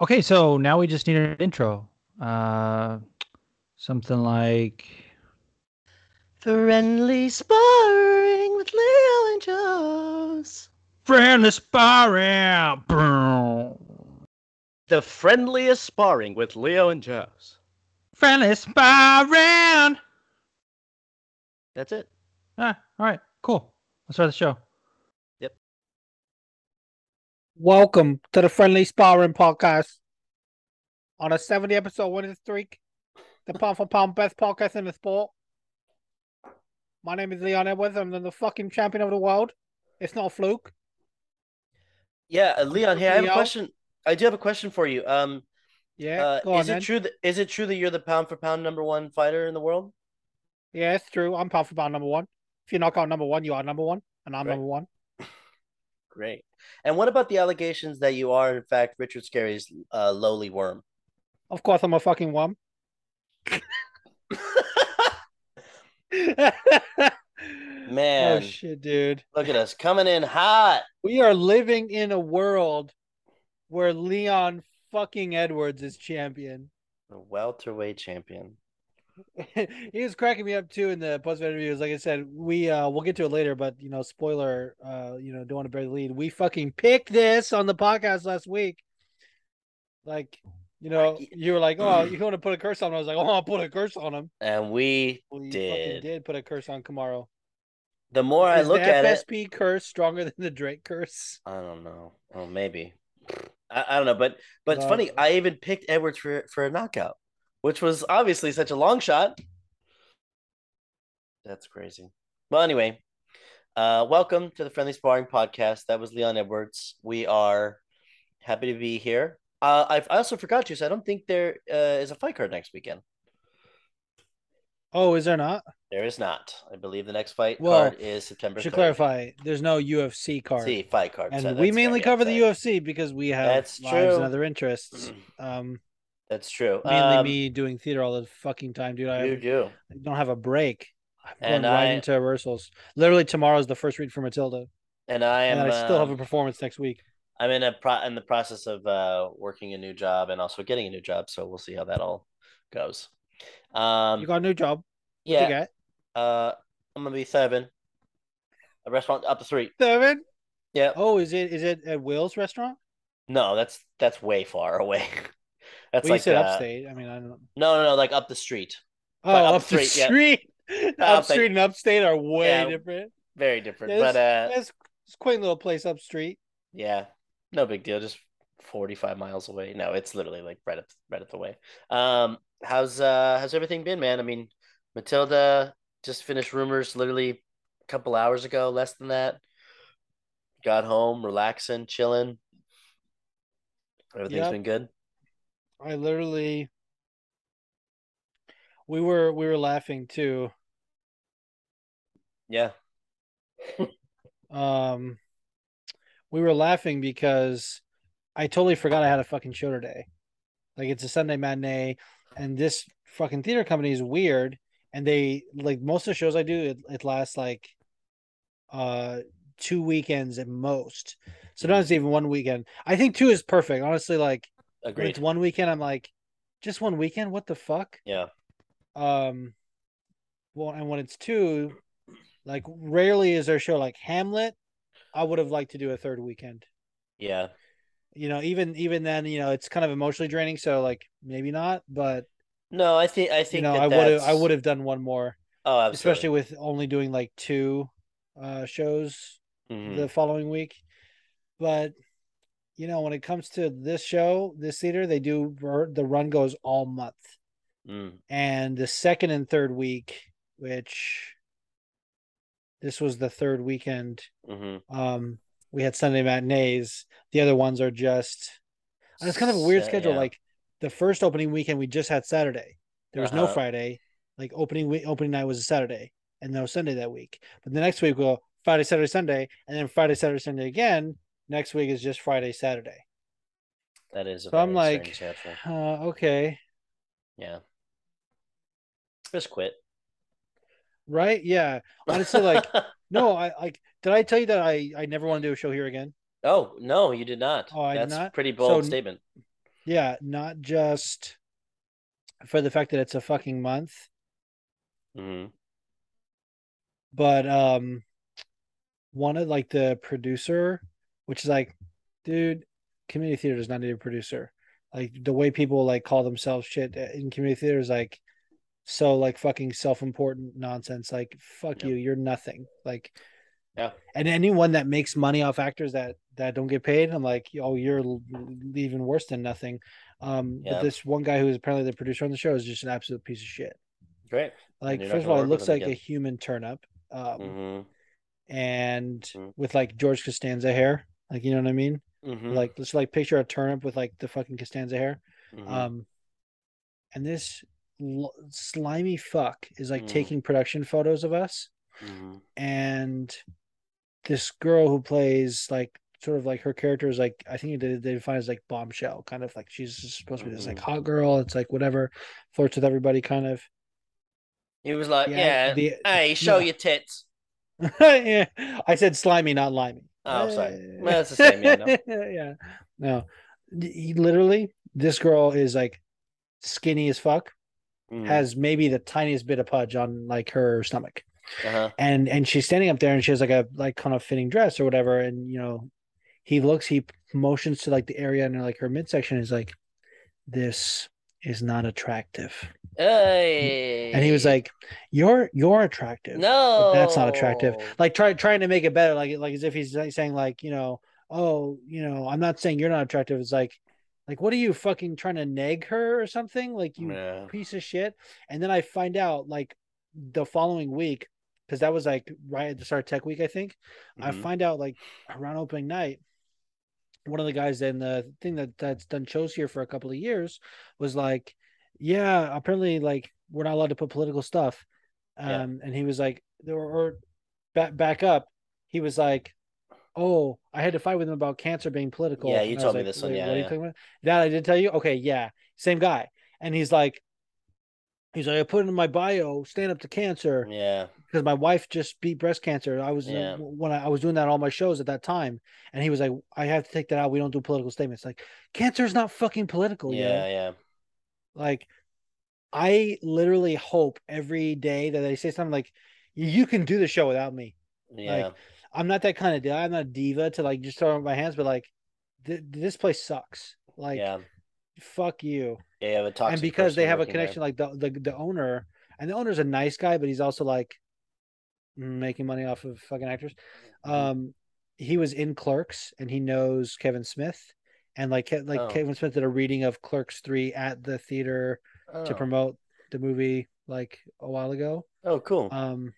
Okay, so now we just need an intro. Uh, something like Friendly sparring with Leo and Joe's. friendly sparring. The friendliest sparring with Leo and Joe's. Friendly sparring. That's it. Ah, all right, cool. Let's start the show. Welcome to the Friendly Sparring Podcast. On a 70 episode winning streak, the pound for pound best podcast in the sport. My name is Leon Edwards. I'm the fucking champion of the world. It's not a fluke. Yeah, uh, Leon. Hey, I have a question. I do have a question for you. Um, Yeah, uh, on is it true that is it true that you're the pound for pound number one fighter in the world? Yeah, it's true. I'm pound for pound number one. If you knock out number one, you are number one, and I'm number one. Great. And what about the allegations that you are in fact Richard Scarry's uh, lowly worm? Of course, I'm a fucking worm. Man, oh shit, dude. look at us coming in hot. We are living in a world where Leon fucking Edwards is champion. The welterweight champion. he was cracking me up too in the post interviews. Like I said, we uh we'll get to it later, but you know, spoiler, uh, you know, don't want to bury the lead. We fucking picked this on the podcast last week. Like, you know, you were like, Oh, you want to put a curse on him? I was like, Oh, I'll put a curse on him. And we We Did. did put a curse on Kamaru. the more I look the at it, FSP curse stronger than the Drake curse? I don't know. Oh, maybe. I, I don't know, but but it's No. funny. I even picked Edwards for for a knockout, which was obviously such a long shot. That's crazy. Well, anyway, uh, welcome to the Friendly Sparring Podcast. That was Leon Edwards. We are happy to be here. Uh, I've, I also forgot to, so I don't think there uh, is a fight card next weekend. Oh, is there not? There is not. I believe the next fight Well, card is September. Should 3rd. clarify, there's no UFC card. See fight card. And so we mainly cover the. UFC because we have That's lives true. and other interests. Um, That's true. mainly Um, me doing theater all the fucking time, dude. I, You do. I don't have a break. I'm And going right I- into rehearsals. Literally tomorrow's the first read for Matilda, And I am. and I still have a um, performance next week. I'm in a pro in the process of uh working a new job and also getting a new job, so we'll see how that all goes. Um You got a new job. Yeah, you got? uh I'm gonna be serving a restaurant up the street. Seven. Yeah. Oh, is it is it at Will's restaurant? No, that's that's way far away. that's well, like you said uh, upstate. I mean, I don't. No, no, no, like up the street. Oh, up up, the street, yeah. street. up Upstreet and upstate are way Yeah. different. Very different. Yeah, but uh It's it's a quaint little place up street. yeah, no big deal. Just 45 miles away. No, it's literally like right up right up the way. Um how's uh how's everything been, man? I mean, Matilda just finished rumors literally a couple hours ago, less than that. Got home, relaxing, chilling. Everything's Yep. been good. I literally we were we were laughing too. Yeah. Um we were laughing because I totally forgot I had a fucking show today. Like it's a Sunday matinee and this fucking theater company is weird and they like most of the shows I do it, it lasts like uh two weekends at most. Sometimes even one weekend. I think two is perfect. Honestly, like Agreed. it's one weekend, I'm like, just one weekend? What the fuck? Yeah. Um, well, and when it's two, like rarely is there a show like Hamlet. I would have liked to do a third weekend. Yeah. You know, even even then, you know, it's kind of emotionally draining. So like maybe not, but No, I think I think you know, that I would have I would have done one more, Oh, absolutely. especially with only doing like two uh shows Mhm. the following week. But you know, when it comes to this show, this theater, they do the run goes all month. Mm. and the second and third week, which this was the third weekend, Mhm. um, we had Sunday matinees. The other ones are just and it's kind of a weird So- schedule. yeah. Like the first opening weekend, we just had Saturday. There was no Uh-huh. Friday. Like opening week, opening night was a Saturday, and no Sunday that week. But the next week we'll go Friday, Saturday, Sunday, and then Friday, Saturday, Sunday again. Next week is just Friday, Saturday. that is a So I'm like, uh, okay, Yeah. Just quit. right? Yeah. Honestly, like no, I like. Did I tell you that I I never want to do a show here again? oh no, you did not. Oh, I did That's not? pretty bold So- statement. yeah, not just for the fact that it's a fucking month, hmm but um one of like the producer, which is like, dude, community theater does not need a producer. Like the way people like call themselves shit in community theater is like so like fucking self-important nonsense. Like fuck you, you're nothing. Like Yeah. and anyone that makes money off actors that that don't get paid, I'm like, oh, you're even worse than nothing. Um, Yeah. but this one guy who is apparently the producer on the show is just an absolute piece of shit. Great. Like, first of all, it looks like a human turnip. Um, hmm and Mhm. with like George Costanza hair, like you know what I mean? hmm Like let's like picture a turnip with like the fucking Costanza hair. hmm Um, and this l- slimy fuck is like Mm. taking production photos of us, hmm and this girl who plays like sort of like her character is like I think they they define as like bombshell, kind of like she's supposed to be this like Mhm. hot girl. It's like whatever, flirts with everybody, kind of. He was like, Yeah, "Yeah, the- hey, show no. your tits." yeah, I said slimy, not limey. Oh, sorry. Eh. Well, it's the same, yeah, no. yeah. No, he literally, this girl is like skinny as fuck, Mhm. has maybe the tiniest bit of pudge on like her stomach, Uh-huh. and and she's standing up there and she has like a like kind of fitting dress or whatever, and you know, he looks, he motions to like the area and like her midsection is like, this is not attractive, Hey. and he was like, you're you're attractive. "No, that's not attractive. Like try trying to make it better, like like as if he's like saying like you know, oh you know, I'm not saying you're not attractive. It's like, like what are you fucking trying to nag her or something? Like you Yeah. piece of shit. And then I find out like the following week because that was like right at the start of Tech Week, I think. I Mhm. find out like around opening night. One of the guys in the thing that that's done shows here for a couple of years was like, yeah, apparently like we're not allowed to put political stuff. Um, Yeah. and he was like, or, or back back up, he was like, oh, I had to fight with him about cancer being political. Yeah, you And told me like, this one. Yeah, what are you yeah. That I did tell you. Okay, yeah, same guy. And he's like, he's like, I put in my bio, stand up to cancer Yeah. because my wife just beat breast cancer. I was uh, Yeah. when I, I was doing that on all my shows at that time, and he was like, "I have to take that out. We don't do political statements. Like, cancer is not fucking political. Yeah, yeah. Like, I literally hope every day that they say something like, "You can do the show without me." Yeah. I'm not that kind of guy. I'm not a diva to like just throw up my hands, but like, th- this place sucks. Like, yeah. fuck you. Yeah, you have a toxic and because they have a working there. connection, like the, the the owner, and the owner's a nice guy, but he's also like making money off of fucking actors. Mhm. Um, he was in Clerks, and he knows Kevin Smith, and like like Oh. Kevin Smith did a reading of Clerks three at the theater to Oh. promote the movie like a while ago. Oh, cool. Um,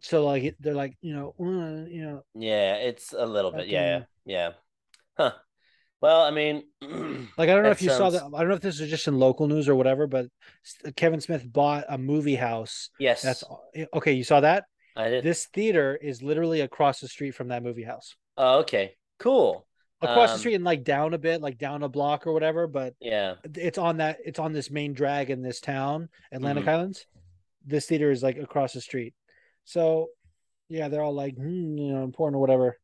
so like they're like you know uh, you know yeah, it's a little bit. Yeah, yeah, yeah. Huh. Well, I mean, Like I don't know if you saw that. I don't know if this is just in local news or whatever, but Kevin Smith bought a movie house. yes, That's okay. You saw that? I did. This theater is literally across the street from that movie house. Oh, okay, cool. Across the Um, street and like down a bit, like down a block or whatever. But Yeah, it's on that. It's on this main drag in this town, Atlantic Mhm. Highlands. This theater is like across the street. So, yeah, they're all like, hmm, you know, important or whatever.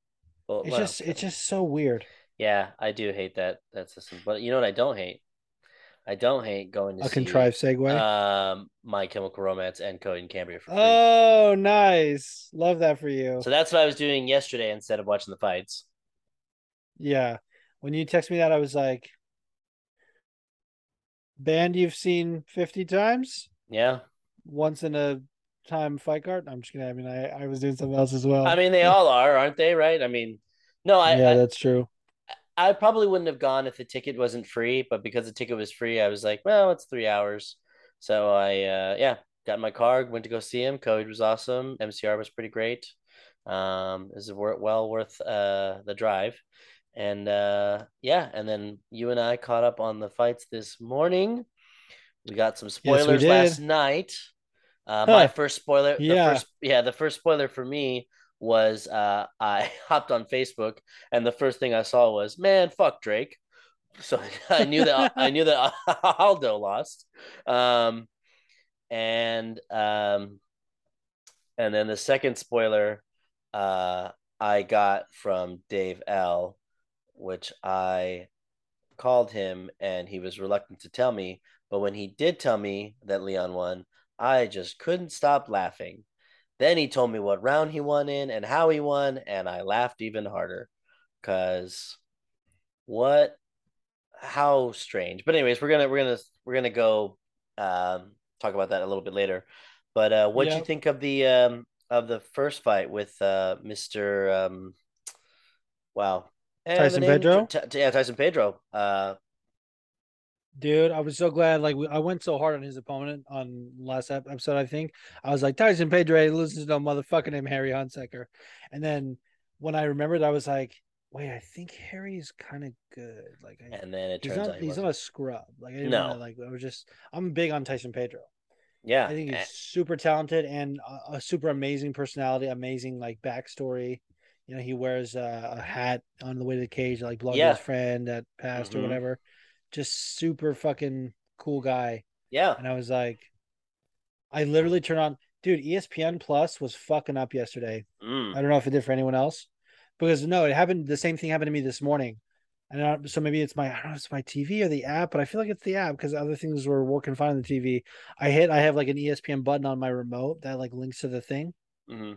well, It's well, just, it's just so weird. yeah, I do hate that that system. But you know what I don't hate? I don't hate going to A see contrived segue. um My Chemical Romance and Coheed and Cambria for free. oh, nice. Love that for you. so that's what I was doing yesterday instead of watching the fights. Yeah. When you text me that, I was like, band you've seen 50 times? Yeah, Once in a time fight card? I'm just kidding. I mean, I, I was doing something else as well. I mean they all are, aren't they? Right? I mean, no, I yeah, I, that's true. I probably wouldn't have gone if the ticket wasn't free, but because the ticket was free, I was like, well, it's three hours. So I, uh, yeah, got in my car, went to go see him. Coheed was awesome. MCR was pretty great. Um, it was well worth uh the drive. And uh, yeah, and then you and I caught up on the fights this morning. We got some spoilers last night. Uh, my first spoiler, the Yeah. first, yeah, the first spoiler for me was uh, I hopped on Facebook and the first thing I saw was, man, fuck Drake. So I knew that I knew that Aldo lost. Um, and um, and then the second spoiler uh, I got from Dave L, which I called him and he was reluctant to tell me. But when he did tell me that Leon won, I just couldn't stop laughing. Then he told me what round he won in and how he won, and I laughed even harder. Cause what how strange. But anyways, we're gonna we're gonna we're gonna go um talk about that a little bit later. But uh what'd Yeah. you think of the um of the first fight with uh Mr. um wow. Tyson Pedro? T- T- yeah, Tyson Pedro. Uh Dude, I was so glad. Like we, I went so hard on his opponent on last episode. I think I was like Tyson Pedro loses to no motherfucker named Harry Hunsucker, and then when I remembered, I was like, wait, I think Harry is kind of good. Like, I, and then it he's turns not out he he's wasn't. not a scrub. Like, I didn't No. wanna, like I was just I'm big on Tyson Pedro. yeah. I think he's super talented and a, a super amazing personality, amazing like backstory. You know, he wears uh, a hat on the way to the cage, like belonged Yeah. his friend that passed Mhm. or whatever. Just super fucking cool guy. yeah. And I was like, I literally turned on, dude. ESPN Plus was fucking up yesterday. Mm. I don't know if it did for anyone else, because no, it happened. The same thing happened to me this morning. And I, so maybe it's my I don't know it's my TV or the app, but I feel like it's the app because other things were working fine on the TV. I hit I have like an ESPN button on my remote that like links to the thing. hmm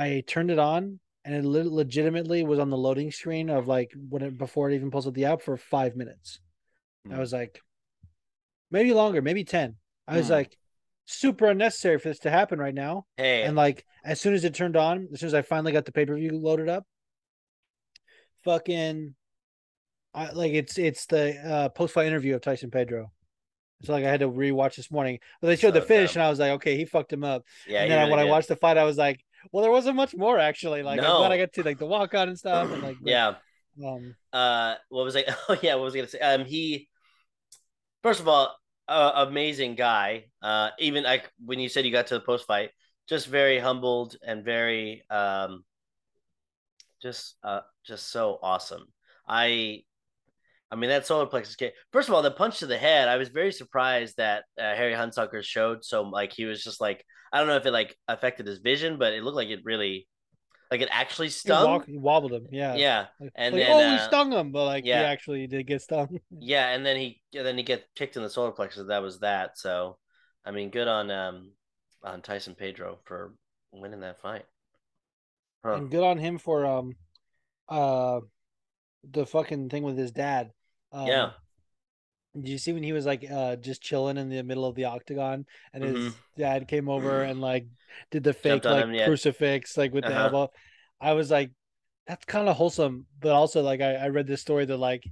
I turned it on and it le- legitimately was on the loading screen of like when it before it even pulls up the app for five minutes. I Hmm. was like, maybe longer, maybe ten. I was Hmm. like, super unnecessary for this to happen right now. Hey, And like as soon as it turned on, as soon as I finally got the pay per view loaded up, fucking, I like it's it's the uh, post fight interview of Tyson Pedro. So like I had to rewatch this morning, but they showed the finish, dumb. and I was like, okay, he fucked him up. yeah, and he then I- when I watched the fight, I was like, well, there wasn't much more actually. Like I'm glad I got to like the walk on and stuff, and like yeah. um, uh what was I oh yeah what was I gonna say um he first of all uh, amazing guy uh even like when you said you got to the post fight just very humbled and very um just uh just so awesome I I mean that solar plexus kick first of all the punch to the head I was very surprised that uh, Harry Hunsucker showed so like he was just like I don't know if it like affected his vision but it looked like it really like it actually he, stung walk, he wobbled him, yeah. yeah Like, and like, then, oh, he uh, stung him, but like yeah. he actually did get stung. Yeah, and then he and then he get kicked in the solar plexus. That was that. So, I mean, good on um on Tyson Pedro for winning that fight. Huh. and good on him for um uh the fucking thing with his dad. Um, Yeah. Did you see when he was like uh just chilling in the middle of the octagon and his Mhm. dad came over and like did the fake like him, yeah. crucifix like with the Uh-huh. elbow? I was like, that's kind of wholesome, but also like I, I read this story that like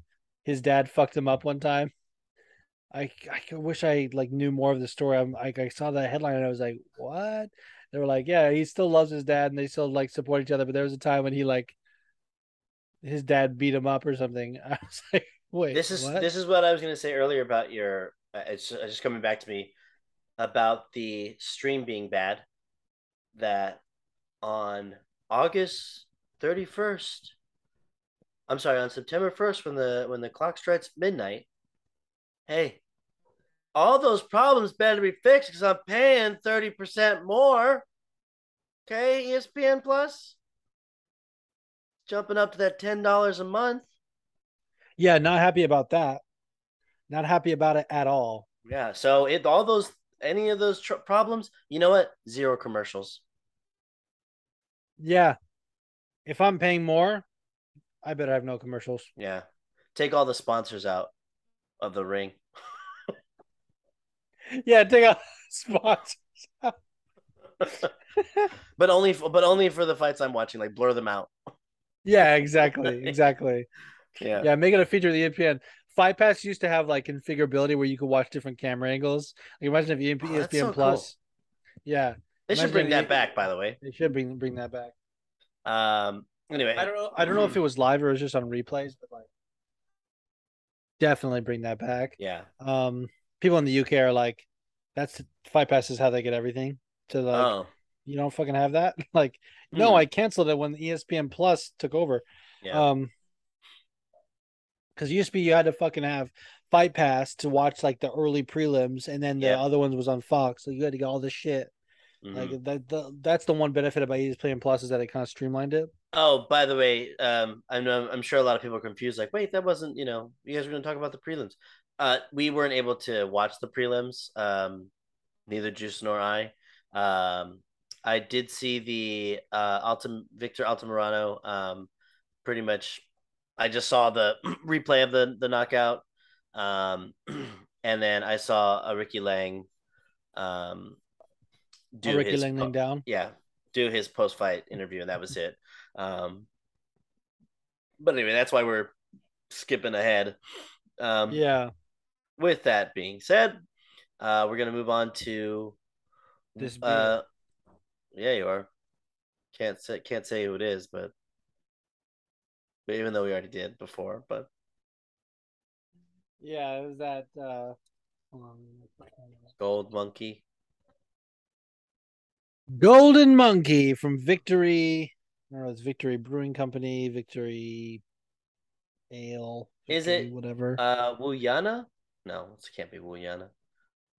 his dad fucked him up one time. I I wish I like knew more of the story. I'm like I saw that headline and I was like, what? They were like, yeah, he still loves his dad and they still like support each other, but there was a time when he like his dad beat him up or something. I was like, wait, This is what? this is what I was gonna say earlier about your. Uh, it's it's just coming back to me about the stream being bad. That on August thirty first, I'm sorry, on September first, when the when the clock strikes midnight. Hey, all those problems better be fixed because I'm paying thirty percent more. Okay, ESPN Plus, jumping up to that ten dollars a month. Yeah, not happy about that. Not happy about it at all. Yeah. So if all those any of those tr- problems, you know what? Zero commercials. Yeah. If I'm paying more, I better have no commercials. Yeah. Take all the sponsors out of the ring. Yeah, take out spots. but only for, but only for the fights I'm watching. Like blur them out. Yeah, exactly. Exactly. Yeah. Yeah, make it a feature of the ESPN. Fight Pass used to have like configurability where you could watch different camera angles. Like imagine if ESPN, Oh, that's so cool. Plus. Yeah, They should bring that you- back. By the way. they should bring bring that back. Um. Anyway. I don't know. I don't know if it was live or it was just on replays, but like definitely bring that back. Yeah. Um, people in the UK are like, that's Fight Pass is how they get everything. To like, oh. you don't fucking have that. like, no, Hmm. I canceled it when ESPN Plus took over. Yeah. Um, because used to be you had to fucking have Fight Pass to watch like the early prelims, and then the Yeah. other ones was on Fox, so you had to get all this shit. Mhm. Like that, the, that's the one benefit about ESPN Playing Plus is that it kind of streamlined it. Oh, by the way, um, I know I'm sure a lot of people are confused. Like, wait, that wasn't you know you guys were going to talk about the prelims. Uh, we weren't able to watch the prelims. Um, neither Juice nor I. Um, I did see the uh Altam Victor Altamirano. Um, pretty much, I just saw the replay of the the knockout. Um, and then I saw Aoriqileng. Um, Oh, Ricky his Lang down. yeah, do his post fight interview, and that was it. Um, but anyway, that's why we're skipping ahead. Um, Yeah, With that being said, uh, we're gonna move on to This. Uh, yeah, you are. Can't say can't say who it is, but even though we already did before, but yeah. It was that. Uh. Gold Monkey. Golden Monkey from Victory. I don't know. It's Victory Brewing Company. Victory Ale. Is it, whatever? Uh, Wuyana? No, it can't be Wuyana.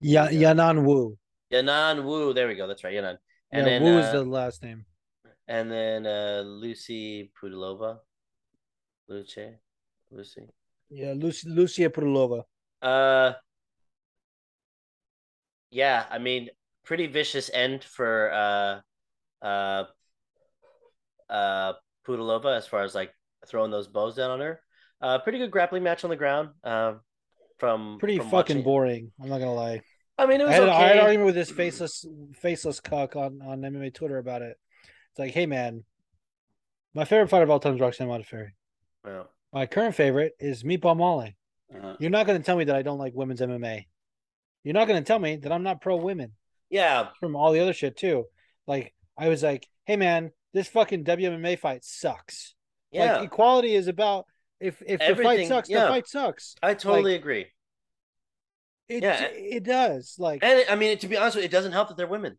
Ya yeah. Yanan Wu. Yanan Wu. There we go. That's right, Yanan. And yeah, then Wu uh, is the last name. and then uh, Lucy Pudilova. Luce, Lucy. Yeah, Lucia, Lucia Pudilova. Uh, yeah, I mean, pretty vicious end for uh, uh, uh, Pudilova as far as like throwing those bows down on her. Uh, pretty good grappling match on the ground. Um, from Pretty from fucking watching. boring. I'm not gonna lie. I mean, it I was had, I had an okay. argument with this faceless faceless cuck on, on MMA Twitter about it. It's like, hey man, my favorite fighter of all time is Roxanne Modafferi. Yeah. My current favorite is Meatball Molly. Uh, You're not gonna tell me that I don't like women's MMA. You're not gonna tell me that I'm not pro women yeah, from all the other shit too. Like I was like, hey man, this fucking WMMA fight sucks. yeah. Like equality is about if if the fight Everything- sucks, yeah. the fight sucks. I totally agree. It Yeah. it does. Like And I mean, to be honest with you, it doesn't help that they're women.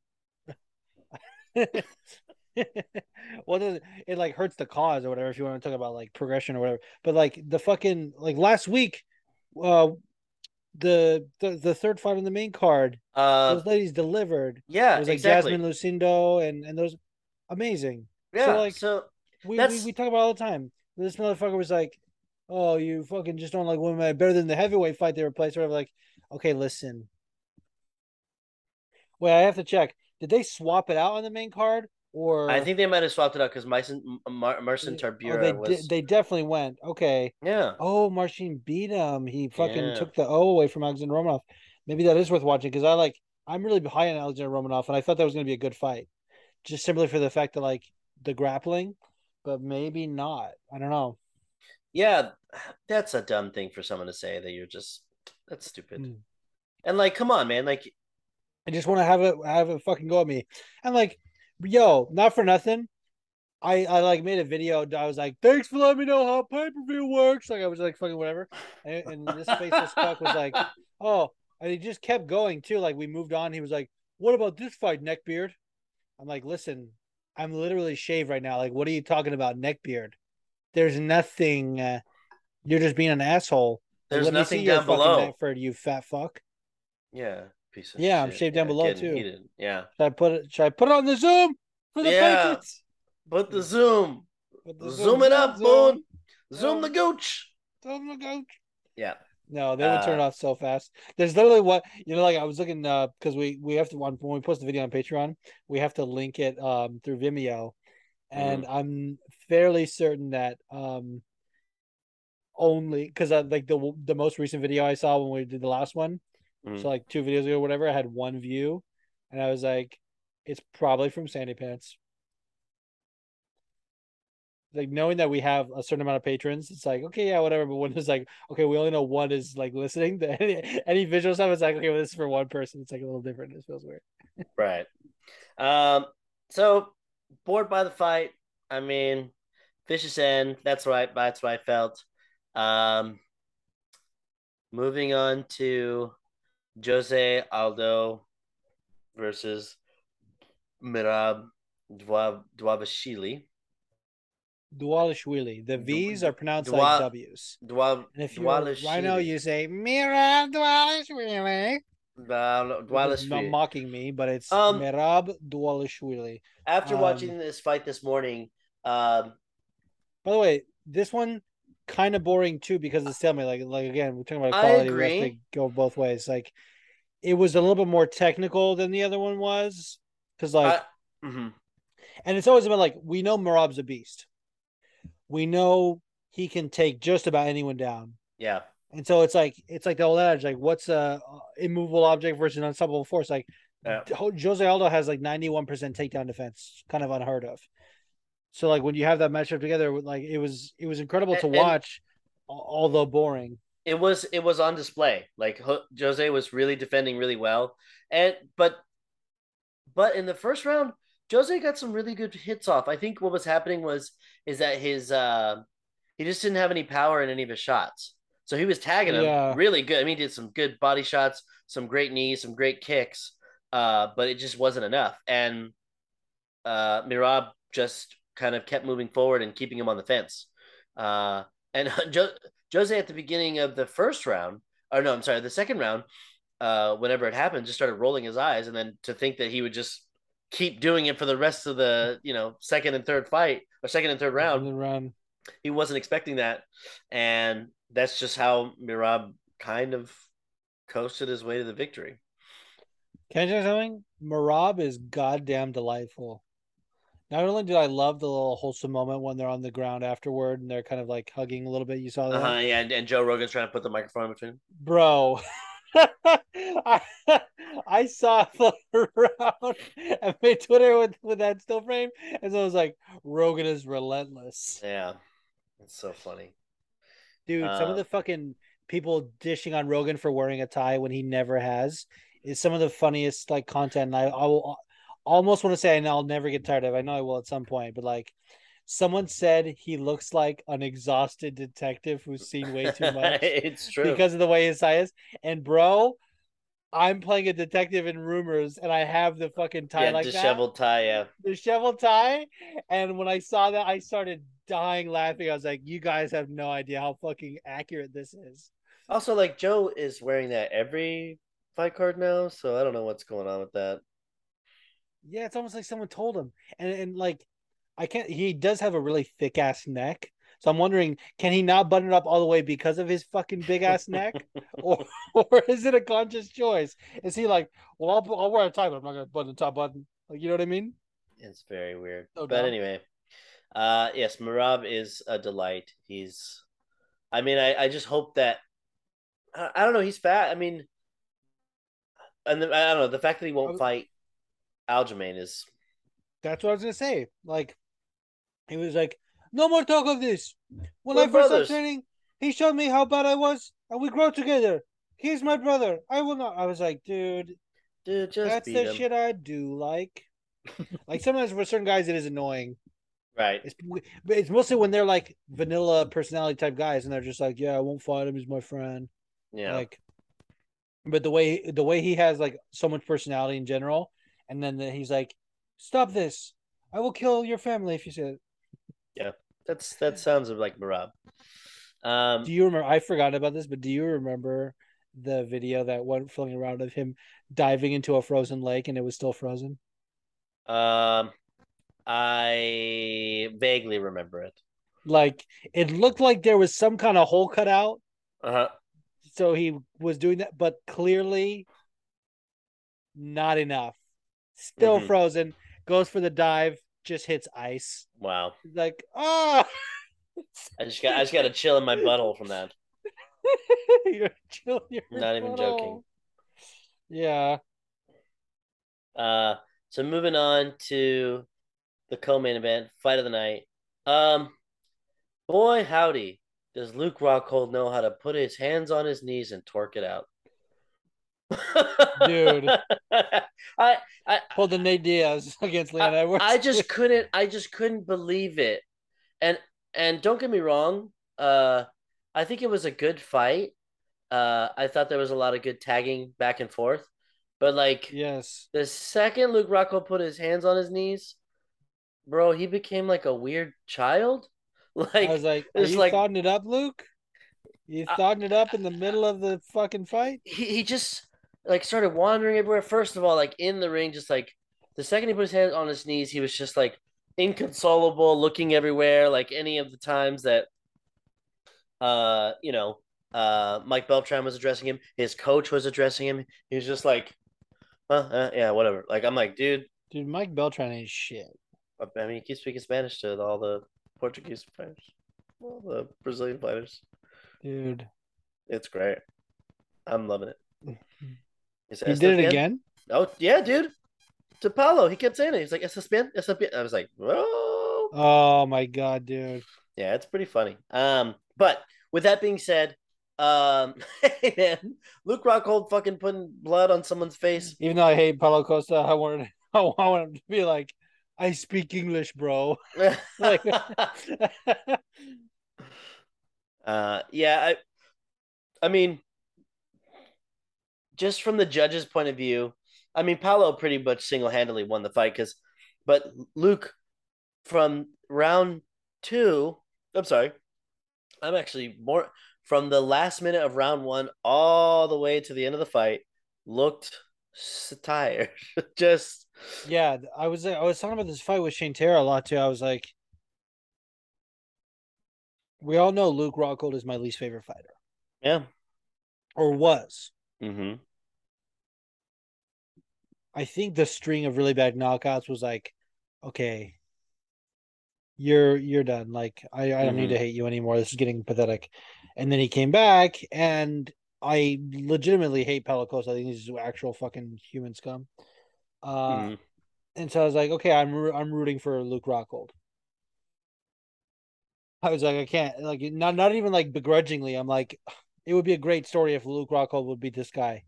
well, it, it like hurts the cause or whatever if you want to talk about like progression or whatever. But like the fucking like last week, uh, the the, the third fight on the main card, Uh, those ladies delivered. yeah, It was like exactly. Jasmine Lucindo and and those amazing. yeah, so like, so We, we we talk about all the time. This motherfucker was like, "Oh, you fucking just don't like women better than the heavyweight fight they replaced." Or like, okay, listen. Wait, I have to check. Did they swap it out on the main card, or I think they might have swapped it out because Mar- Marcin Oh, Tybura they was. they definitely went. Okay. yeah, Oh, Marcin beat him. He fucking Yeah. took the O away from Alexander Romanov. Maybe that is worth watching because I like. I'm really high on Alexander Romanov, and I thought that was going to be a good fight, just simply for the fact that like the grappling, but maybe not. I don't know. yeah, that's a dumb thing for someone to say that you're just that's stupid. Mm. And like, come on, man, like, I just want to have it have it fucking go at me. And like, yo, not for nothing. I I like made a video. I was like, thanks for letting me know how pay per view works. Like I was like fucking whatever. And, and this faceless fuck was like, oh, and he just kept going too. Like we moved on. He was like, what about this fight, neckbeard? I'm like, listen, I'm literally shaved right now. Like, what are you talking about, neckbeard? There's nothing. Uh, you're just being an asshole. There's Let me nothing see your down fucking below. Neckbeard, you fat fuck. yeah, piece of Yeah, I'm shit. shaved down below, too. heated. Yeah, Should I put it? Should I put it on the Zoom for the Yeah. Patriots? put the zoom, Put the zoom it up, zoom, boon, zoom Zoom. the gooch. Zoom the gooch. Yeah, No, they would turn it Uh, off so fast. There's literally what you know, like I was looking uh because we we have to when when we post the video on Patreon, we have to link it um through Vimeo, and Mm-hmm. I'm fairly certain that um only because I like the the most recent video I saw when we did the last one, Mhm. so like two videos ago, or whatever, I had one view, and I was like, it's probably from Sandy Pants. Like knowing that we have a certain amount of patrons, it's like okay, yeah, whatever. But when it's like, okay, we only know one is like listening to any, any visual stuff, it's like okay, well, this is for one person. It's like a little different. It feels weird. right. Um, so bored by the fight. I mean, vicious end. That's right. That's what I felt. Um, moving on to Jose Aldo versus Mirab Dwa- Dwabashili. Dualishvili. The V's are pronounced Dwa- like W's. Dwa- And if you're. Rhino, you say Mirab Dualishvili. Uh, not mocking me, but it's Um, Merab Dvalishvili. After um, watching this fight this morning, um, By the way, this one kind of boring too because it's stalemate. Like, like again, we're talking about quality. We have to go both ways. Like, it was a little bit more technical than the other one was, because like, I- mhm. and it's always been like we know Merab's a beast. We know he can take just about anyone down. yeah, And so it's like it's like the old adage, like what's a immovable object versus an unstoppable force? Like Yeah. Jose Aldo has like ninety one percent takedown defense, kind of unheard of. So like when you have that matchup together, like it was it was incredible to And- and- watch, al- although boring. it was it was on display. Like Jose was really defending really well, and but but in the first round, Jose got some really good hits off. I think what was happening was is that his uh he just didn't have any power in any of his shots. So he was tagging him Yeah. really good. I mean, he did some good body shots, some great knees, some great kicks, uh, but it just wasn't enough. And uh, Merab just kind of kept moving forward and keeping him on the fence. Uh, and jo- Jose at the beginning of the first round, or no, I'm sorry, the second round, uh, whenever it happened, just started rolling his eyes, and then to think that he would just keep doing it for the rest of the you know second and third fight or second and third round, And round. he wasn't expecting that, and that's just how Merab kind of coasted his way to the victory. Can I tell you something? Merab is goddamn delightful. Not only do I love the little wholesome moment when they're on the ground afterward and they're kind of like hugging a little bit. You saw that, Uh-huh, yeah, and, and Joe Rogan's trying to put the microphone in between. bro. I, I saw the round and made Twitter with, with that still frame, and so I was like, Rogan is relentless, Yeah, it's so funny. dude. some Uh, of the fucking people dishing on Rogan for wearing a tie when he never has is some of the funniest like content. And I, I will almost want to say, and I'll never get tired of. I know I will at some point, but like. Someone said he looks like an exhausted detective who's seen way too much. it's true. because of the way his tie is. And bro, I'm playing a detective in rumors, and I have the fucking tie yeah, like disheveled tie. Yeah, disheveled tie. And when I saw that, I started dying laughing. I was like, "You guys have no idea how fucking accurate this is." Also, like Joe is wearing that every fight card now, so I don't know what's going on with that. Yeah, it's almost like someone told him, and and like, I can't. He does have a really thick ass neck. So I'm wondering, can he not button it up all the way because of his fucking big ass neck, or or is it a conscious choice? Is he like, well, I'll I'll wear a tie, but I'm not gonna button the top button. Like, you know what I mean? It's very weird. But anyway, uh, yes, Merab is a delight. He's, I mean, I, I just hope that, I, I don't know, he's fat. I mean, and the, I don't know, the fact that he won't fight Aljamain is, That's what I was gonna say. Like, he was like, "No more talk of this." When We're I first started training, he showed me how bad I was, and we grow together. He's my brother. I will not. I was like, dude, dude, just that's the him. shit I do. Like, like sometimes for certain guys, it is annoying. Right. It's but it's mostly when they're like vanilla personality type guys, and they're just like, "Yeah, I won't fight him. He's my friend." Yeah. Like, but the way the way he has like so much personality in general, and then the, he's like, "Stop this! I will kill your family if you say it." Yeah, that's, that sounds like Merab. Um, Do you remember? I forgot about this, but do you remember the video that went floating around of him diving into a frozen lake and it was still frozen? um, I vaguely remember it. Like it looked like there was some kind of hole cut out, Uh-huh. so he was doing that, but clearly not enough. Still Mhm. frozen. Goes for the dive, just hits ice. Wow. Like, oh, I just got, I just got to chill in my butthole from that. you're chilling your Not even joking. Yeah. Uh, so moving on to the co-main event, fight of the night. Um, boy, howdy, does Luke Rockhold know how to put his hands on his knees and torque it out, Dude. I, I, Pulled the Nate Diaz against Leon Edwards. I just couldn't, I just couldn't believe it, and and don't get me wrong, uh, I think it was a good fight. Uh, I thought there was a lot of good tagging back and forth, but like. yes. The second Luke Rockhold put his hands on his knees, bro, he became like a weird child. Like, I was like, "Are you like- it up, Luke? You I- it up in the middle of the fucking fight?" he, he just like started wandering everywhere. First of all, like in the ring, just like the second he put his hands on his knees, he was just like inconsolable, looking everywhere. Like any of the times that, uh, you know, uh, Mike Beltran was addressing him, his coach was addressing him. He was just like, well, uh, yeah, whatever. Like I'm like, dude, Dude, Mike Beltran ain't shit. I mean, he keeps speaking Spanish to all the Portuguese fighters, all the Brazilian fighters. Dude. It's great. I'm loving it. Is He did it again? Oh yeah, dude. To Paulo, he kept saying it. He's like, "Esa bien, esa bien." I was like, "Whoa!" Oh my god, dude. Yeah, it's pretty funny. Um, but with that being said, um, hey man, Luke Rockhold fucking putting blood on someone's face. Even though I hate Paulo Costa, I wanted I want him to be like, I speak English, bro. Like uh, yeah, I, I mean, just from the judge's point of view, I mean, Paulo pretty much single handedly won the fight because, but Luke from round two, I'm sorry, I'm actually more from the last minute of round one all the way to the end of the fight looked tired. just Yeah, I was I was talking about this fight with Shane Terra a lot too. I was like, we all know Luke Rockhold is my least favorite fighter, yeah. or was. Mm-hmm. I think the string of really bad knockouts was like, okay, you're you're done. Like I, I don't need to hate you anymore. This is getting pathetic. And then he came back, and I legitimately hate Paulo Costa. I think he's actual fucking human scum. Uh, Mhm. and so I was like, okay, I'm I'm rooting for Luke Rockhold. I was like, I can't like not not even like begrudgingly. I'm like, it would be a great story if Luke Rockhold would beat this guy.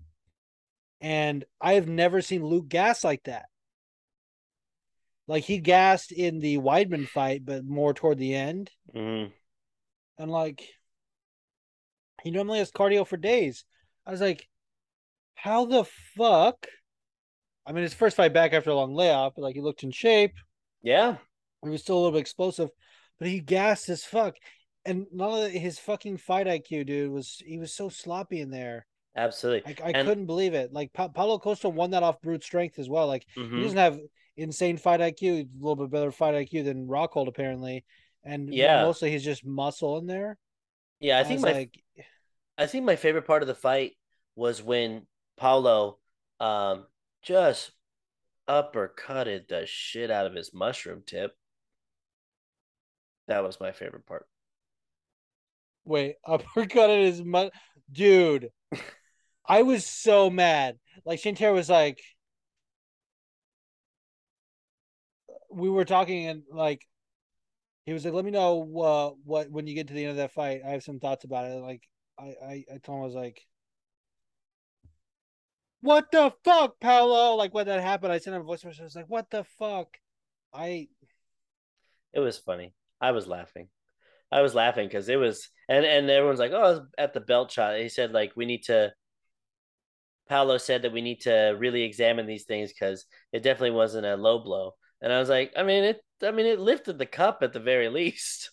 And I have never seen Luke gas like that. Like he gassed in the Weidman fight, but more toward the end. Mm-hmm. And like he normally has cardio for days. I was like, how the fuck? I mean, his first fight back after a long layoff, but like he looked in shape. Yeah. He was still a little bit explosive, but he gassed as fuck. And none of his fucking fight IQ, dude, was he was so sloppy in there. Absolutely. I, I And- couldn't believe it. Like pa- Paulo Costa won that off brute strength as well. Like Mhm. he doesn't have insane fight IQ, a little bit better fight IQ than Rockhold apparently. And Yeah. mostly he's just muscle in there. Yeah, I I think my like, I think my favorite part of the fight was when Paulo um just uppercutted the shit out of his mushroom tip. That was my favorite part. Wait, uppercutted his mu- dude. I was so mad. Like Shinter was like, we were talking and like, he was like, "Let me know uh, what when you get to the end of that fight. I have some thoughts about it." Like, I I, I told him I was like, "What the fuck, Paulo?" Like when that happened, I sent him a voice message. I was like, "What the fuck?" I It was funny. I was laughing. I was laughing because it was and and everyone's like, "Oh, at the belt shot." He said like we need to Paulo said that we need to really examine these things because it definitely wasn't a low blow. And I was like, I mean, it I mean it lifted the cup at the very least.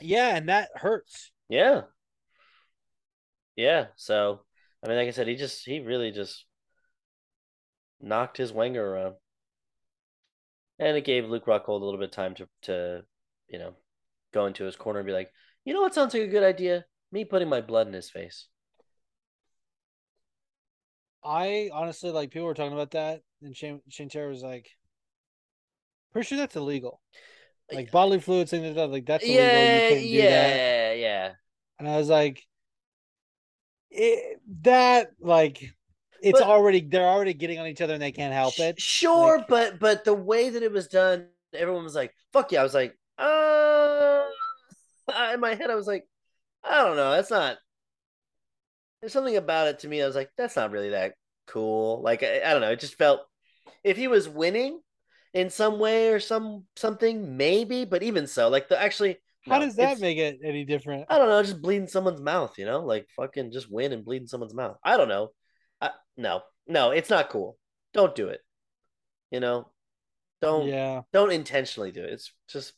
yeah, and that hurts. Yeah. Yeah. So, I mean, like I said, he just, he really just knocked his wanger around. And it gave Luke Rockhold a little bit of time to, to, you know, go into his corner and be like, you know what sounds like a good idea? Me putting my blood in his face. I honestly like people were talking about that, and Shane was like, "Pretty sure that's illegal." Like bodily fluids, things like that. Like that's illegal. yeah. you can't do that. Yeah. Yeah. And I was like, it, that like it's But- already they're already getting on each other and they can't help it. Sure, Like- but but the way that it was done, everyone was like, "Fuck yeah!" I was like, "Uh," in my head, I was like, "I don't know. That's not." There's something about it to me. I was like, "That's not really that cool." Like I, I don't know. It just felt if he was winning in some way or some something, maybe. But even so, like the actually, How no, does that make it any different? I don't know, just bleeding someone's mouth, you know, like fucking just win and bleed in someone's mouth. I don't know. I, no, no, it's not cool. Don't do it. You know, don't Yeah, don't intentionally do it. It's just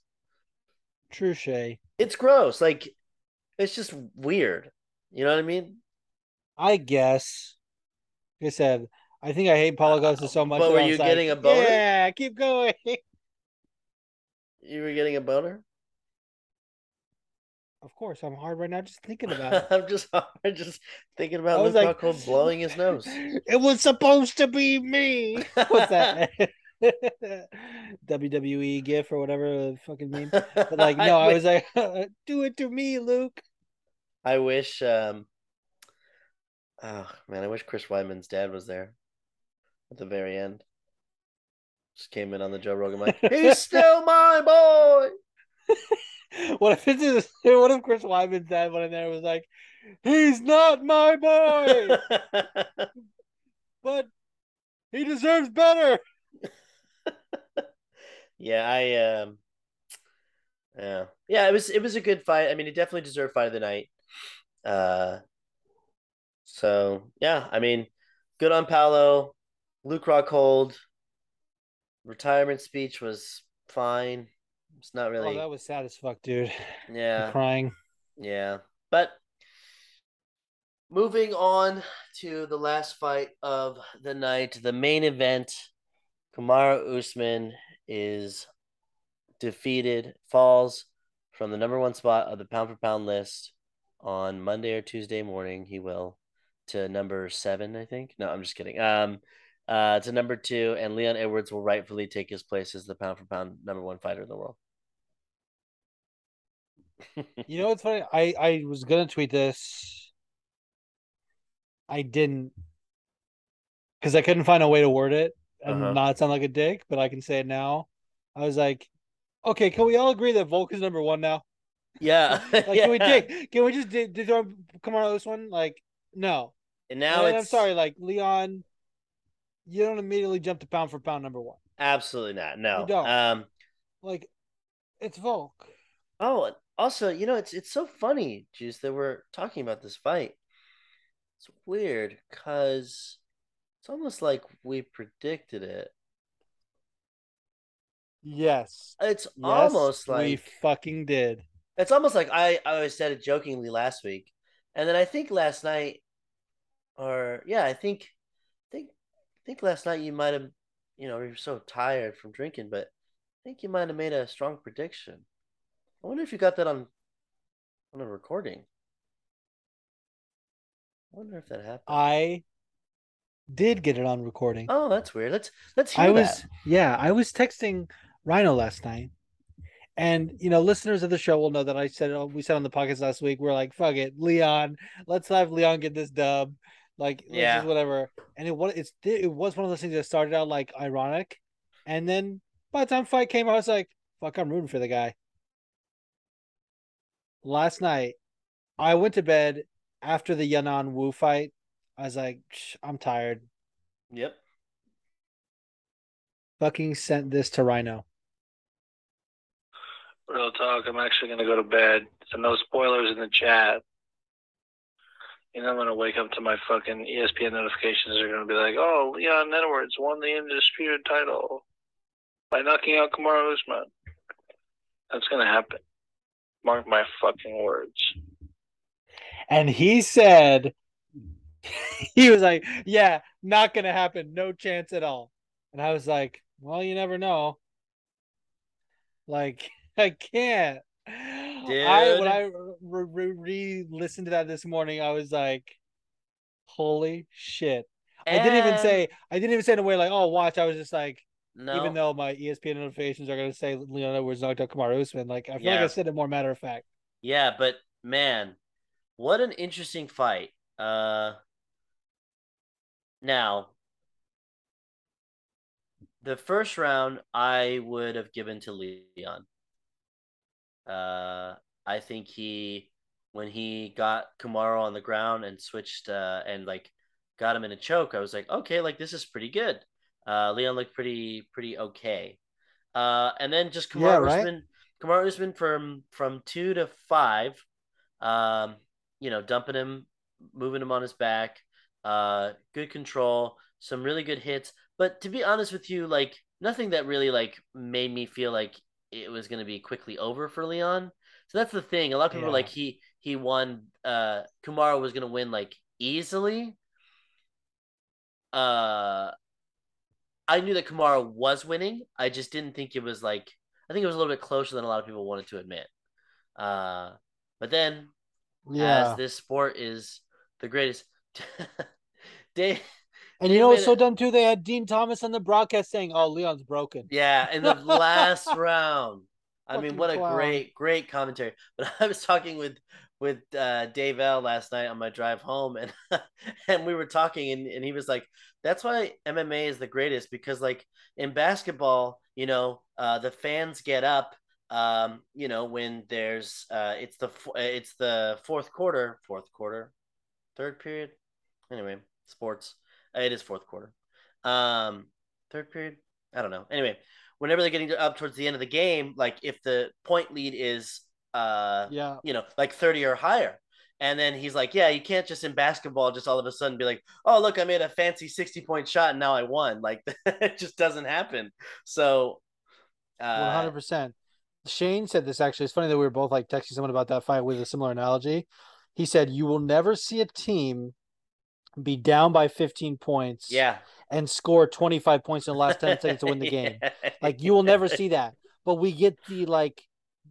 true, Shay. it's gross. Like it's just weird. You know what I mean? I guess. Like I said, I think I hate Paulo so much. But were you getting a boner? Yeah, keep going. You were getting a boner. Of course, I'm hard right now just thinking about it. I'm just I'm just thinking I about was Luke like, Rockhold blowing his nose. It was supposed to be me. What's that? WWE gif or whatever the fucking meme. But like, no, I, wi- was like, do it to me, Luke. I wish. Um, oh man, I wish Chris Weidman's dad was there at the very end. Just came in on the Joe Rogan mic. He's still my boy. What if it's just, what if Chris Weidman's dad went in there and was like, he's not my boy, but he deserves better. yeah, I um, yeah, yeah. It was it was a good fight. I mean, he definitely deserved fight of the night. Uh, so yeah, I mean, good on Paulo. Luke Rockhold. Retirement speech was fine. It's not oh, really. Oh, that was sad as fuck, dude. I'm yeah, crying. yeah. But moving on to the last fight of the night, the main event. Kamaru Usman is defeated, falls from the number one spot of the pound for pound list on Monday or Tuesday morning. He will to number seven, I think. No, I'm just kidding. Um, uh, to number two, and Leon Edwards will rightfully take his place as the pound for pound number one fighter in the world. You know what's funny? I I was gonna tweet this. I didn't because I couldn't find a way to word it and Uh-huh. not sound like a dick, but I can say it now. I was like, okay, can we all agree that Volk is number one now? yeah, Like, yeah. can we dig? Can we just dig throw come on this one? Like, no. And now And it's I'm sorry, like Leon, you don't immediately jump to pound for pound number one. absolutely not. No. You don't. Um. Like, it's Volk. Oh, also, you know, it's it's so funny, Juice, that we're talking about this fight. It's weird because it's almost like we predicted it. Yes. It's Yes, almost like we fucking did. it's almost like I I always said it jokingly last week, and then I think last night, or yeah, I think, think, think last night you might have, you know, you're so tired from drinking, but I think you might have made a strong prediction. I wonder if you got that on, on a recording. I wonder if that happened. I did get it on recording. oh, that's weird. Let's let's hear I was that. yeah, I was texting Rhino last night. And you know, listeners of the show will know that I said we said on the podcast last week, we're like, fuck it, Leon, let's have Leon get this dub. Like let's Yeah. just whatever. And it was it's it was one of those things that started out like ironic. And then by the time fight came, I was like, fuck, I'm rooting for the guy. Last night, I went to bed after the Yanan Wu fight. I was like, "Shh, I'm tired. Yep. Fucking sent this to Rhino. Real talk. I'm actually gonna go to bed. So no spoilers in the chat. You know, I'm gonna wake up to my fucking ESPN notifications. Are gonna be like, "Oh, Leon Edwards won the undisputed title by knocking out Kamaru Usman." That's gonna happen. Mark my fucking words. And he said, he was like, yeah, not going to happen. No chance at all. And I was like, well, you never know. Like, I can't. I when I re- re listened to that this morning, I was like, holy shit. I didn't even say, I didn't even say in a way like, oh, watch. I was just like, no. even though my ESPN notifications are going to say Leon Edwards knocked out Kamaru Usman, like, I feel like I said it more matter of fact. Yeah, but man, what an interesting fight. Uh now the first round I would have given to Leon. Uh I think he when he got Kamaru on the ground and switched uh and like got him in a choke, I was like, okay, like this is pretty good. Uh Leon looked pretty pretty okay. Uh and then just Kamaru Yeah, right? Usman Kamaru Usman from from two to five, um, you know, dumping him, moving him on his back, uh, good control, some really good hits. But to be honest with you, like nothing that really like made me feel like it was gonna be quickly over for Leon. So that's the thing. A lot of people were Yeah. like he he won uh Kamaru was gonna win like easily. uh, I knew that Kamaru was winning. I just didn't think it was like I think it was a little bit closer than a lot of people wanted to admit. Uh, but then Yeah. as this sport is the greatest, Dave. and you know what's so dumb too? They had Dean Thomas on the broadcast saying, "Oh, Leon's broken." Yeah, in the last round. I mean, what a clown. great, great commentary. But I was talking with with uh, Dave L last night on my drive home, and and we were talking, and, and he was like, "That's why MMA is the greatest because, like, in basketball, you know, uh, the fans get up, um, you know, when there's uh, it's the it's the fourth quarter, fourth quarter, third period. Anyway, sports. It is fourth quarter. Um, third period. I don't know. Anyway, whenever they're getting up towards the end of the game, like if the point lead is uh Yeah. you know like 30 or higher. And then he's like, Yeah, you can't just in basketball just all of a sudden be like, Oh, look, I made a fancy 60 point shot and now I won. Like it just doesn't happen. So uh hundred percent. Shane said this actually. It's funny that we were both like texting someone about that fight with a similar analogy. He said, "You will never see a team be down by fifteen points, yeah. and score twenty five points in the last ten seconds to win the game. Like you will never see that. But we get the like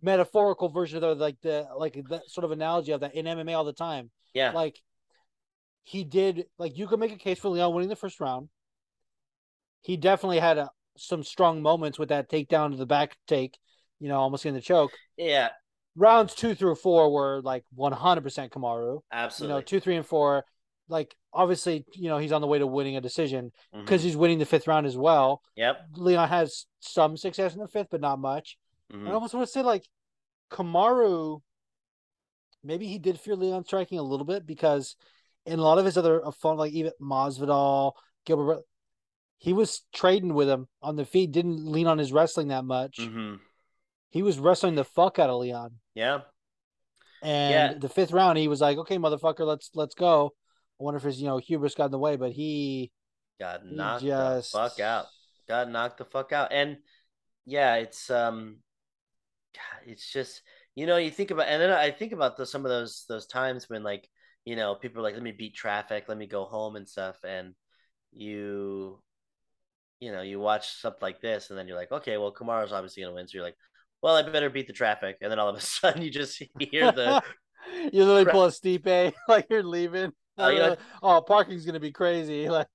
metaphorical version of the, like the like that sort of analogy of that in MMA all the time. Yeah. Like he did. Like you could make a case for Leon winning the first round. He definitely had a, some strong moments with that takedown to the back take, you know, almost getting the choke. yeah, Rounds two through four were like 100% Kamaru. absolutely. You know, two, three, and four, like obviously, you know, he's on the way to winning a decision because he's winning the fifth round as well. Yep. Leon has some success in the fifth, but not much. Mhm. I almost want to say like Kamaru, maybe he did fear Leon striking a little bit because in a lot of his other opponents, like even Masvidal, Gilbert, he was trading with him on the feet, didn't lean on his wrestling that much. Mhm. He was wrestling the fuck out of Leon. Yeah. And Yeah. the fifth round, he was like, "Okay, motherfucker, let's let's go." I wonder if his you know hubris got in the way, but he Got he knocked just the fuck out. Got knocked the fuck out. And yeah, it's um it's just you know, you think about and then I think about the, some of those those times when like, you know, people are like, let me beat traffic, let me go home and stuff, and you you know, you watch something like this and then you're like, okay, well Kamaru's obviously gonna win. So you're like, well, I better beat the traffic. And then all of a sudden you just hear the you literally Cra- pull a steep A like you're leaving. Oh, you know- oh, parking's gonna be crazy. Like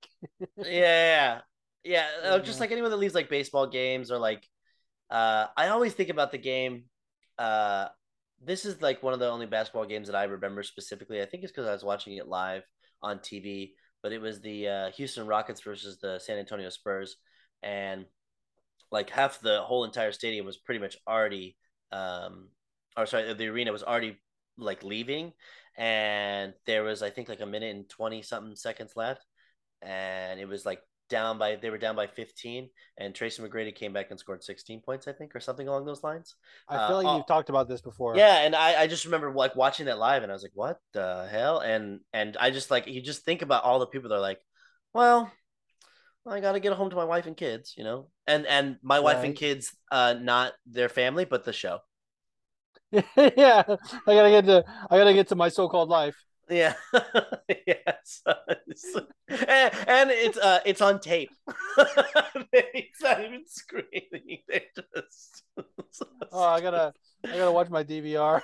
yeah, yeah, yeah. Uh, just like anyone that leaves like baseball games or like, uh, I always think about the game. Uh, this is like one of the only basketball games that I remember specifically. I think it's because I was watching it live on TV, but it was the uh, Houston Rockets versus the San Antonio Spurs, and like half the whole entire stadium was pretty much already, um, or sorry, the arena was already like leaving, and there was I think like a minute and twenty something seconds left, and it was like down by they were down by 15 and Tracy McGrady came back and scored 16 points I think or something along those lines. I feel Uh, like oh. you've talked about this before. Yeah, and I, I just remember like watching that live and I was like, what the hell? And and I just like you just think about all the people that are like, well, I gotta get home to my wife and kids, you know? And and my wife and kids, uh not their family, but the show. yeah. I gotta get to I gotta get to my so-called life. Yeah. yes. and, and it's uh it's on tape. it's not even screaming. They're just Oh, I gotta I gotta watch my DVR.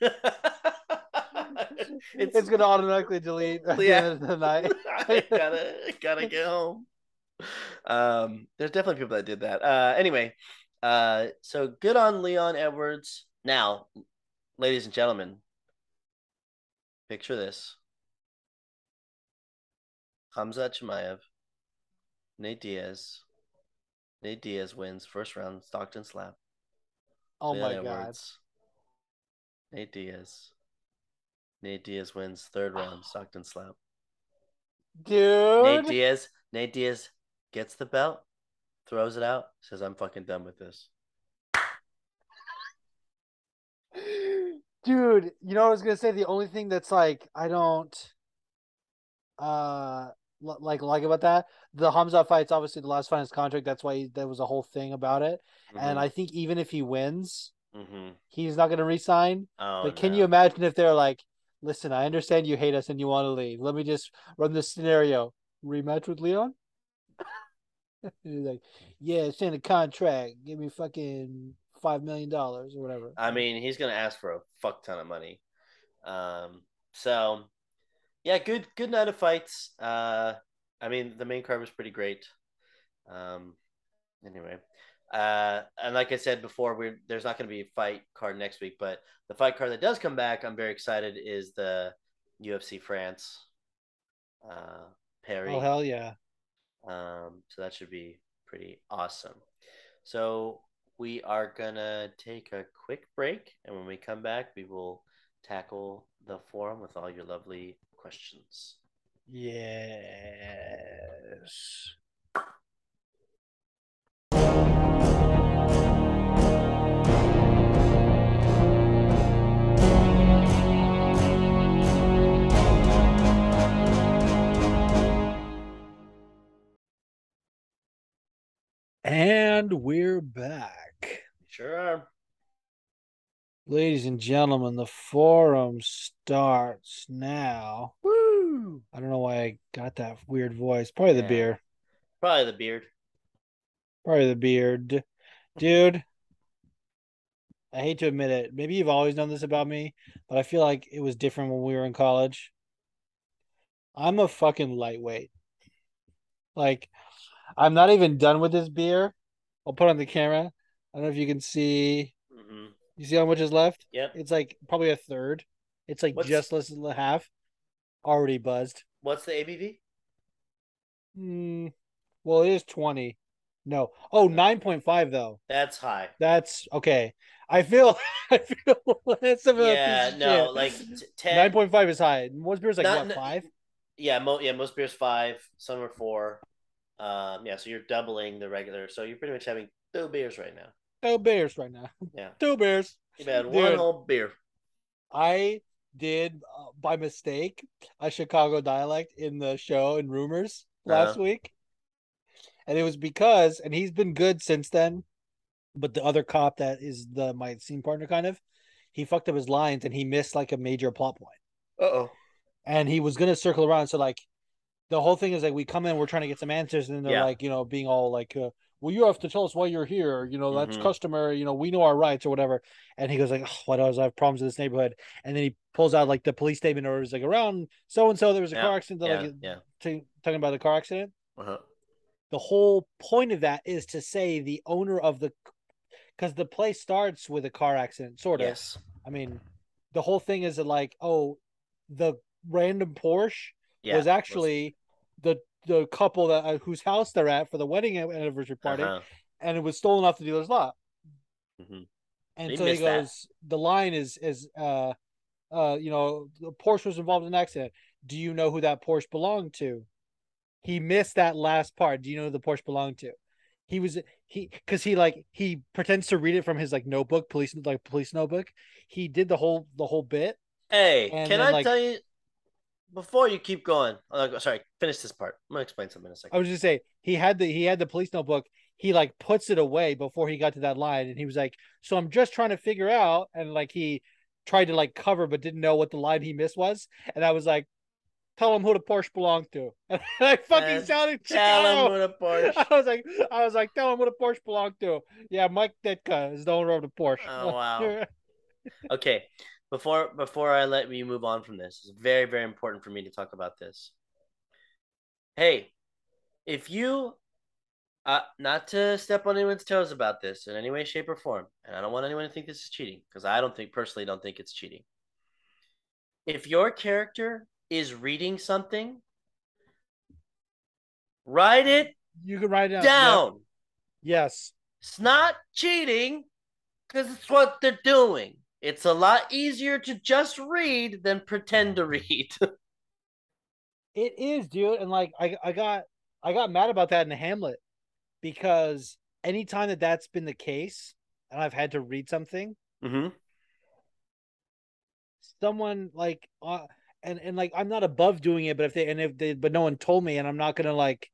it's, It's gonna automatically delete at the end of the night. I gotta gotta get home. Um, there's definitely people that did that. Uh, anyway, uh, so good on Leon Edwards. Now, ladies and gentlemen, picture this: Hamza Chimaev, Nate Diaz. Nate Diaz wins first round Stockton slap. Oh my god. Nate Diaz. Nate Diaz wins third round Stockton slap. Dude. Nate Diaz. Nate Diaz gets the belt, throws it out, says, "I'm fucking done with this." Dude, you know what I was gonna say? The only thing that's like I don't uh li- like like about that the Hamza fight's obviously the last fight in his contract. That's why he, there was a whole thing about it. And I think even if he wins, Mm-hmm. he's not gonna resign. Oh, but can no. you imagine if they're like, "Listen, I understand you hate us and you want to leave. Let me just run this scenario. rematch with Leon? He's like, yeah, send a contract. Give me fucking five million dollars or whatever. I mean, he's gonna ask for a fuck ton of money. Um, so yeah, good good night of fights. Uh, I mean, the main card was pretty great. Um, anyway, uh, and like I said before, we there's not going to be a fight card next week, but the fight card that does come back, I'm very excited, is the UFC France. Uh, Perry. Oh hell yeah! Um, so that should be pretty awesome. So we are gonna take a quick break, and when we come back, we will tackle the forum with all your lovely questions. Yes. And we're back. Sure are. Ladies and gentlemen, the forum starts now. Woo! I don't know why I got that weird voice. Probably the Yeah. beer. Probably the beard. Probably the beard. Dude, I hate to admit it. Maybe you've always known this about me, but I feel like it was different when we were in college. I'm a fucking lightweight. Like, I'm not even done with this beer. I'll put on the camera. I don't know if you can see. hmm You see how much is left? Yep. It's like probably a third. It's like What's- just less than half. Already buzzed. What's the ABV? Hmm. Well, it is 20. No. Oh, 9.5 though. That's high. That's okay. I feel I feel less of a Yeah, no, shit. like t- ten. 9.5 is high. Most beers like Not- what, five? Yeah, mo- yeah, most beers five, some are four. Um, yeah, so you're doubling the regular. So you're pretty much having two beers right now. Two beers right now. Yeah. Two beers. You've had one Dude. whole beer. I did uh, by mistake a Chicago dialect in the show in Rumors last Uh-huh. week. And it was because, and he's been good since then, but the other cop that is the my scene partner kind of, he fucked up his lines and he missed like a major plot point. Uh oh. And he was gonna circle around. So like the whole thing is like we come in, we're trying to get some answers, and they're Yeah. like, you know, being all like, uh, well, you have to tell us why you're here. You know, that's Mhm. customary. You know, we know our rights or whatever. And he goes like, oh, what else? I have problems in this neighborhood. And then he pulls out like the police statement or is like around so and so there was a Yeah, car accident. Yeah, like yeah. t- talking about the car accident. Uh-huh. The whole point of that is to say the owner of the, because the play starts with a car accident, sort of. Yes. I mean, the whole thing is like, oh, the random Porsche Yeah. was actually the the couple that uh, whose house they're at for the wedding anniversary party, Uh-huh. and it was stolen off the dealer's lot. Mhm. And He so he missed that. goes, the line is is uh uh you know the Porsche was involved in an accident. Do you know who that Porsche belonged to? He missed that last part. Do you know who the Porsche belonged to? He was he because he like he pretends to read it from his like notebook, police like police notebook. He did the whole the whole bit. Hey, can then, I like- tell you before you keep going? Oh, sorry, finish this part. I'm gonna explain something in a second. I was just say he had the he had the police notebook. He like puts it away before he got to that line, and he was like, "So I'm just trying to figure out." And like he tried to like cover, but didn't know what the line he missed was. And I was like, "Tell him who the Porsche belonged to." And I fucking Man, sounded Tell him what a Porsche. I was like, I was like, "Tell him who the Porsche belonged to." Yeah, Mike Ditka is the owner of the Porsche. Oh, wow. Okay, before before I let you move on from this, it's very very important for me to talk about this. Hey, if you, uh, not to step on anyone's toes about this in any way, shape, or form, and I don't want anyone to think this is cheating because I don't think personally don't think it's cheating. If your character is reading something, write it you can write it down. down. Yes. It's not cheating because it's what they're doing. It's a lot easier to just read than pretend to read. It is, dude, and like I, I got, I got mad about that in Hamlet because anytime that that's been the case, and I've had to read something, mm-hmm. someone like, uh, and and like I'm not above doing it, but if they and if they, but no one told me, and I'm not gonna like,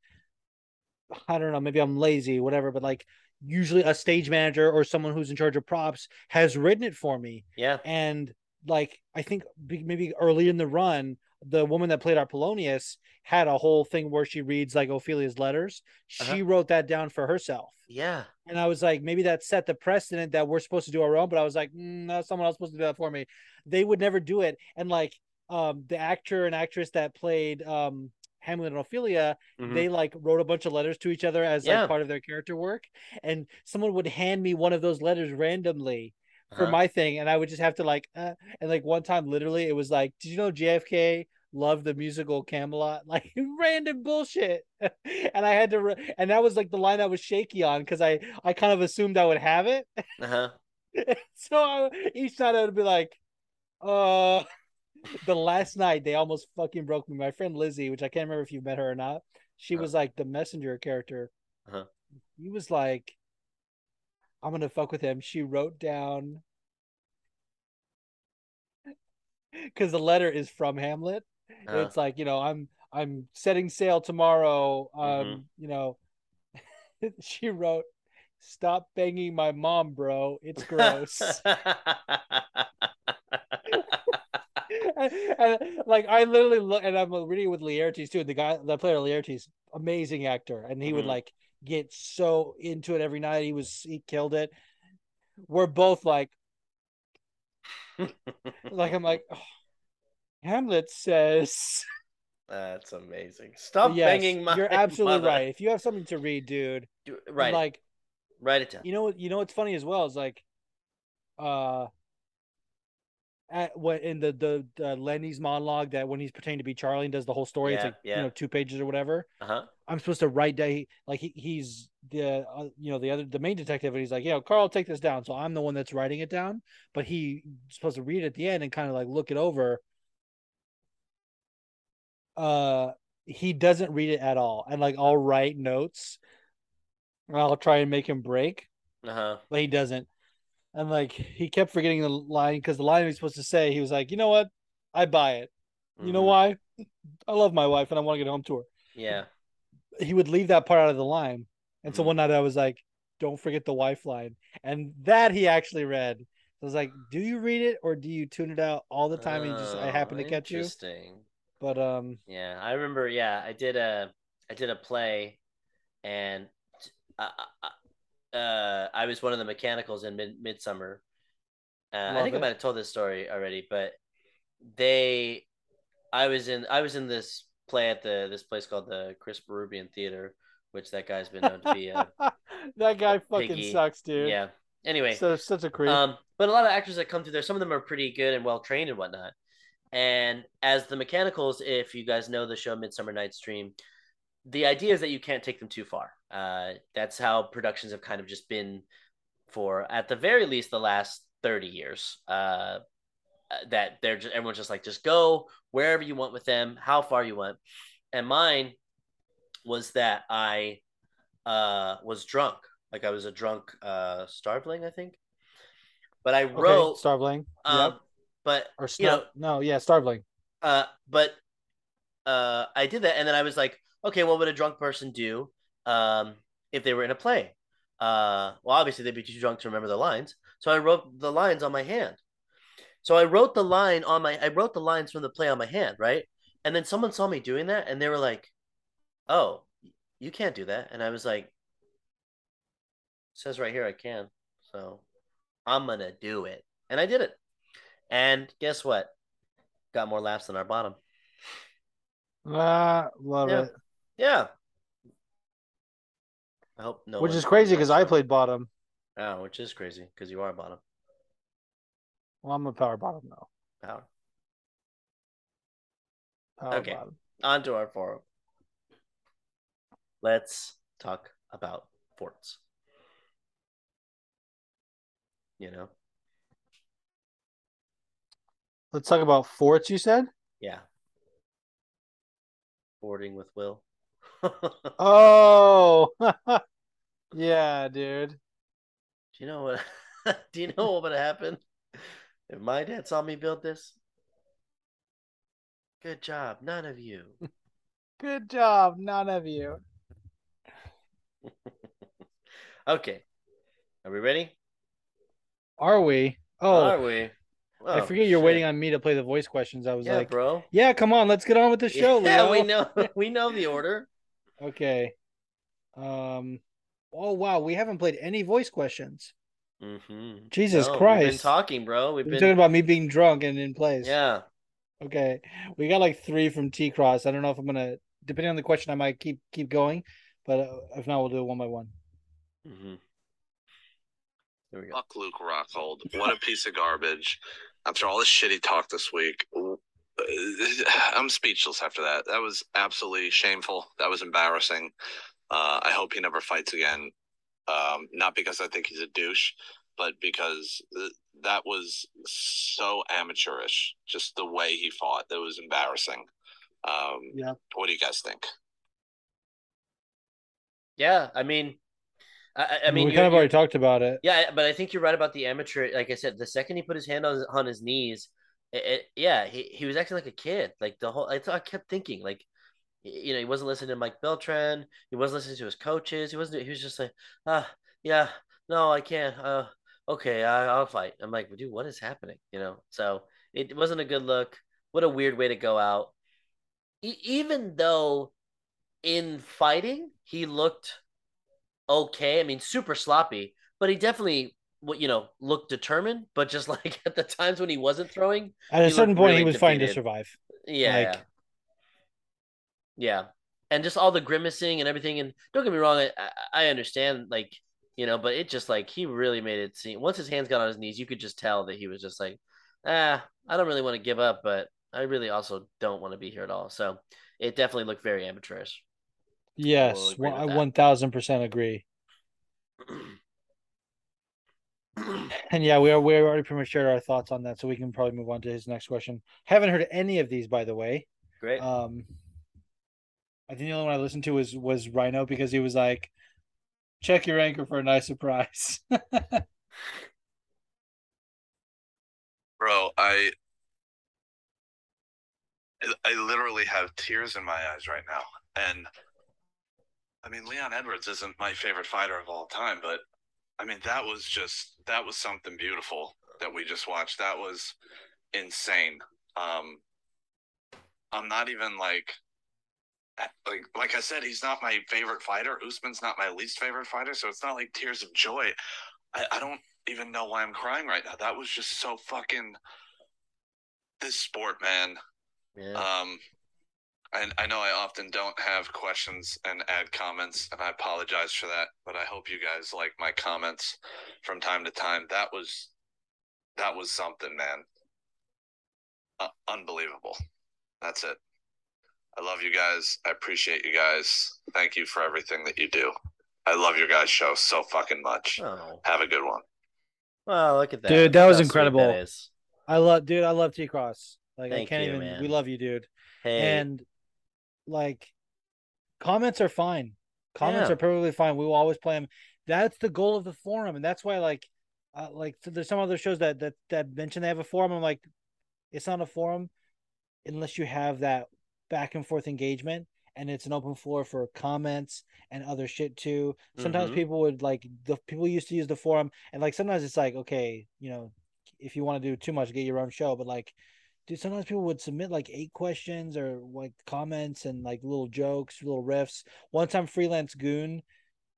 I don't know, maybe I'm lazy, whatever, but like usually a stage manager or someone who's in charge of props has written it for me, Yeah. and like I think maybe early in the run, the woman that played our Polonius had a whole thing where she reads like Ophelia's letters. She Uh-huh. wrote that down for herself. Yeah. And I was like, maybe that set the precedent that we're supposed to do our own. But I was like, mm, no, someone else supposed to do that for me. They would never do it. And like um, the actor and actress that played um, Hamlet and Ophelia, Mhm. they like wrote a bunch of letters to each other as Yeah. like part of their character work. And someone would hand me one of those letters randomly for Uh-huh. my thing, and I would just have to like, uh, and like one time, literally, it was like, did you know JFK loved the musical Camelot? Like random bullshit, and I had to, re- and that was like the line I was shaky on because I I kind of assumed I would have it, Uh-huh. so I, each night I would be like, uh. The last night they almost fucking broke me. My friend Lizzie, which I can't remember if you met her or not, she Uh-huh. was like the messenger character. Uh-huh. He was like, I'm gonna fuck with him. She wrote down because the letter is from Hamlet. Uh-huh. It's like you know, I'm I'm setting sail tomorrow. Um, Mhm. you know, she wrote, "Stop banging my mom, bro. It's gross." And, and, like I literally look, and I'm reading with Laertes too. The guy, the player Laertes, amazing actor, and he would Mhm. like get so into it every night. He was he killed it. We're both like, like I'm like, "Oh, Hamlet says. That's amazing. Stop Yes, banging my You're absolutely mother. right. If you have something to read, dude, Do- Right. Like Write it down. you know, what- you know what's funny as well is like, uh, at what in the the, the Lenny's monologue that when he's pretending to be Charlie and does the whole story, it's like yeah. you know two pages or whatever. Uh-huh. I'm supposed to write down like he, he's the uh, you know the other the main detective and he's like, yeah, Carl, take this down. So I'm the one that's writing it down, but he's supposed to read it at the end and kind of like look it over. Uh, he doesn't read it at all, and like I'll write notes. and I'll try and make him break, Uh-huh. but he doesn't. And like he kept forgetting the line because the line he was supposed to say, he was like, you know what, I buy it. You know Mhm. why? I love my wife and I want to get home to her Yeah. he would leave that part out of the line. And so Mhm. one night I was like, don't forget the wife line. And that he actually read. I was like, do you read it or do you tune it out all the time and just I happen to Oh, catch you? Interesting. But um Yeah, I remember. Yeah, I did a I did a play, and uh, uh, I was one of the mechanicals in Mid- Midsummer. Uh, I think I might have told this story already, but they, I was in I was in this play at the this place called the Chris Berrubian Theater, which that guy's been known to be a that guy a fucking piggy. sucks, dude. yeah. Anyway, So such a creep. um, but a lot of actors that come through there, some of them are pretty good and well trained and whatnot. And as the mechanicals, if you guys know the show Midsummer Night's Dream, the idea is that you can't take them too far. Uh, that's how productions have kind of just been for, at the very least, the last thirty years. Uh, that they're just everyone's just like just go wherever you want with them, how far you want. And mine was that I uh, was drunk, like I was a drunk uh, starveling, I think. But I okay, wrote, Starveling. um, yep. but Or you know, no, yeah, Starveling. uh, but uh, I did that, and then I was like, okay, what would a drunk person do um, if they were in a play? Uh, well, obviously they'd be too drunk to remember the lines, so I wrote the lines on my hand. So I wrote the line on my, I wrote the lines from the play on my hand, right? And then someone saw me doing that, and they were like, "Oh, you can't do that," and I was like, "Says right here I can," so I'm gonna do it, and I did it. And guess what? Got more laughs than our bottom. Ah, love Yeah. it. Yeah. I hope no. which is crazy because I played bottom. Oh, which is crazy because you are bottom Well, I'm a power bottom though. power. Power Okay. bottom. On to our forum. Let's talk about forts. You know, Let's talk about forts. You said. yeah. Boarding with Will. Oh, yeah, dude. Do you know what? do you know what would happen if my dad saw me build this? Good job, none of you. Good job, none of you. Okay, are we ready? Are we? Oh, Are we? I Oh, forget you're shit. waiting on me to play the voice questions. I was Yeah, like, bro. yeah, come on, let's get on with the show, yeah, Leo. we know. We know the order. Okay. Um. Oh wow, we haven't played any voice questions. Mm-hmm. Jesus Christ. We've been talking, bro. We've We're been. talking about me being drunk and in place. yeah. Okay. We got like three from T Cross. I don't know if I'm gonna, depending on the question, I might keep keep going, but uh, if not, we'll do it one by one. Mm-hmm. There we go. Fuck Luke Rockhold. What a piece of garbage. After all the shit he talked this week, I'm speechless after that. That was absolutely shameful. That was embarrassing. Uh, I hope he never fights again. Um, not because I think he's a douche, but because th- that was so amateurish. Just the way he fought, that was embarrassing. Um, Yeah. What do you guys think? Yeah, I mean, I, I- I mean, we kind of already talked about it. Yeah, but I think you're right about the amateur. Like I said, the second he put his hand on his, on his knees, it, it, yeah, he, he was acting like a kid. Like the whole, I, I kept thinking, like, you know, he wasn't listening to Mike Beltran. He wasn't listening to his coaches. He wasn't. He was just like, ah, yeah, no, I can't. Uh, okay, I, I'll fight. I'm like, dude, what is happening? You know. So it wasn't a good look. What a weird way to go out. E- even though in fighting he looked okay. I mean, super sloppy, but he definitely, you know, looked determined. But just like at the times when he wasn't throwing, At a certain point, he really was fighting to survive. yeah, Like- yeah, yeah, and just all the grimacing and everything. And don't get me wrong, I, I- understand, like you know, but it just like he really made it seem. Once his hands got on his knees, you could just tell that he was just like, ah, I don't really want to give up, but I really also don't want to be here at all. So it definitely looked very amateurish. Yes, I one thousand percent agree. And yeah, we are we already pretty much shared our thoughts on that, so we can probably move on to his next question. Haven't heard any of these, by the way. Great. Um, I think the only one I listened to was was Rhino because he was like, "Check your anchor for a nice surprise." Bro, I I literally have tears in my eyes right now. And I mean Leon Edwards isn't my favorite fighter of all time, but I mean that was just that was something beautiful that we just watched. That was insane. Um I'm not even like like like I said, he's not my favorite fighter. Usman's not my least favorite fighter, so it's not like tears of joy. I, I don't even know why I'm crying right now. That was just so fucking this sport, man. yeah. Um, I I know I often don't have questions and add comments, and I apologize for that. But I hope you guys like my comments from time to time. That was that was something, man. Uh, unbelievable. That's it. I love you guys. I appreciate you guys. Thank you for everything that you do. I love your guys' show so fucking much. Oh, Have a good one. well, look at that, Dude, that was How incredible. that is. I love, dude. I love T Cross. Like I can't you, even. man. We love you, dude. Hey, And like, comments are fine. Comments Yeah. are perfectly fine. We will always play them. That's the goal of the forum, and that's why like, uh, like so there's some other shows that that that mention they have a forum. I'm like, it's not a forum unless you have that back and forth engagement and it's an open floor for comments and other shit too. Sometimes Mhm. people would like the people used to use the forum and like sometimes it's like okay, you know, if you want to do too much, get your own show. But like, dude, sometimes people would submit like eight questions or like comments and like little jokes, little riffs. One time, freelance goon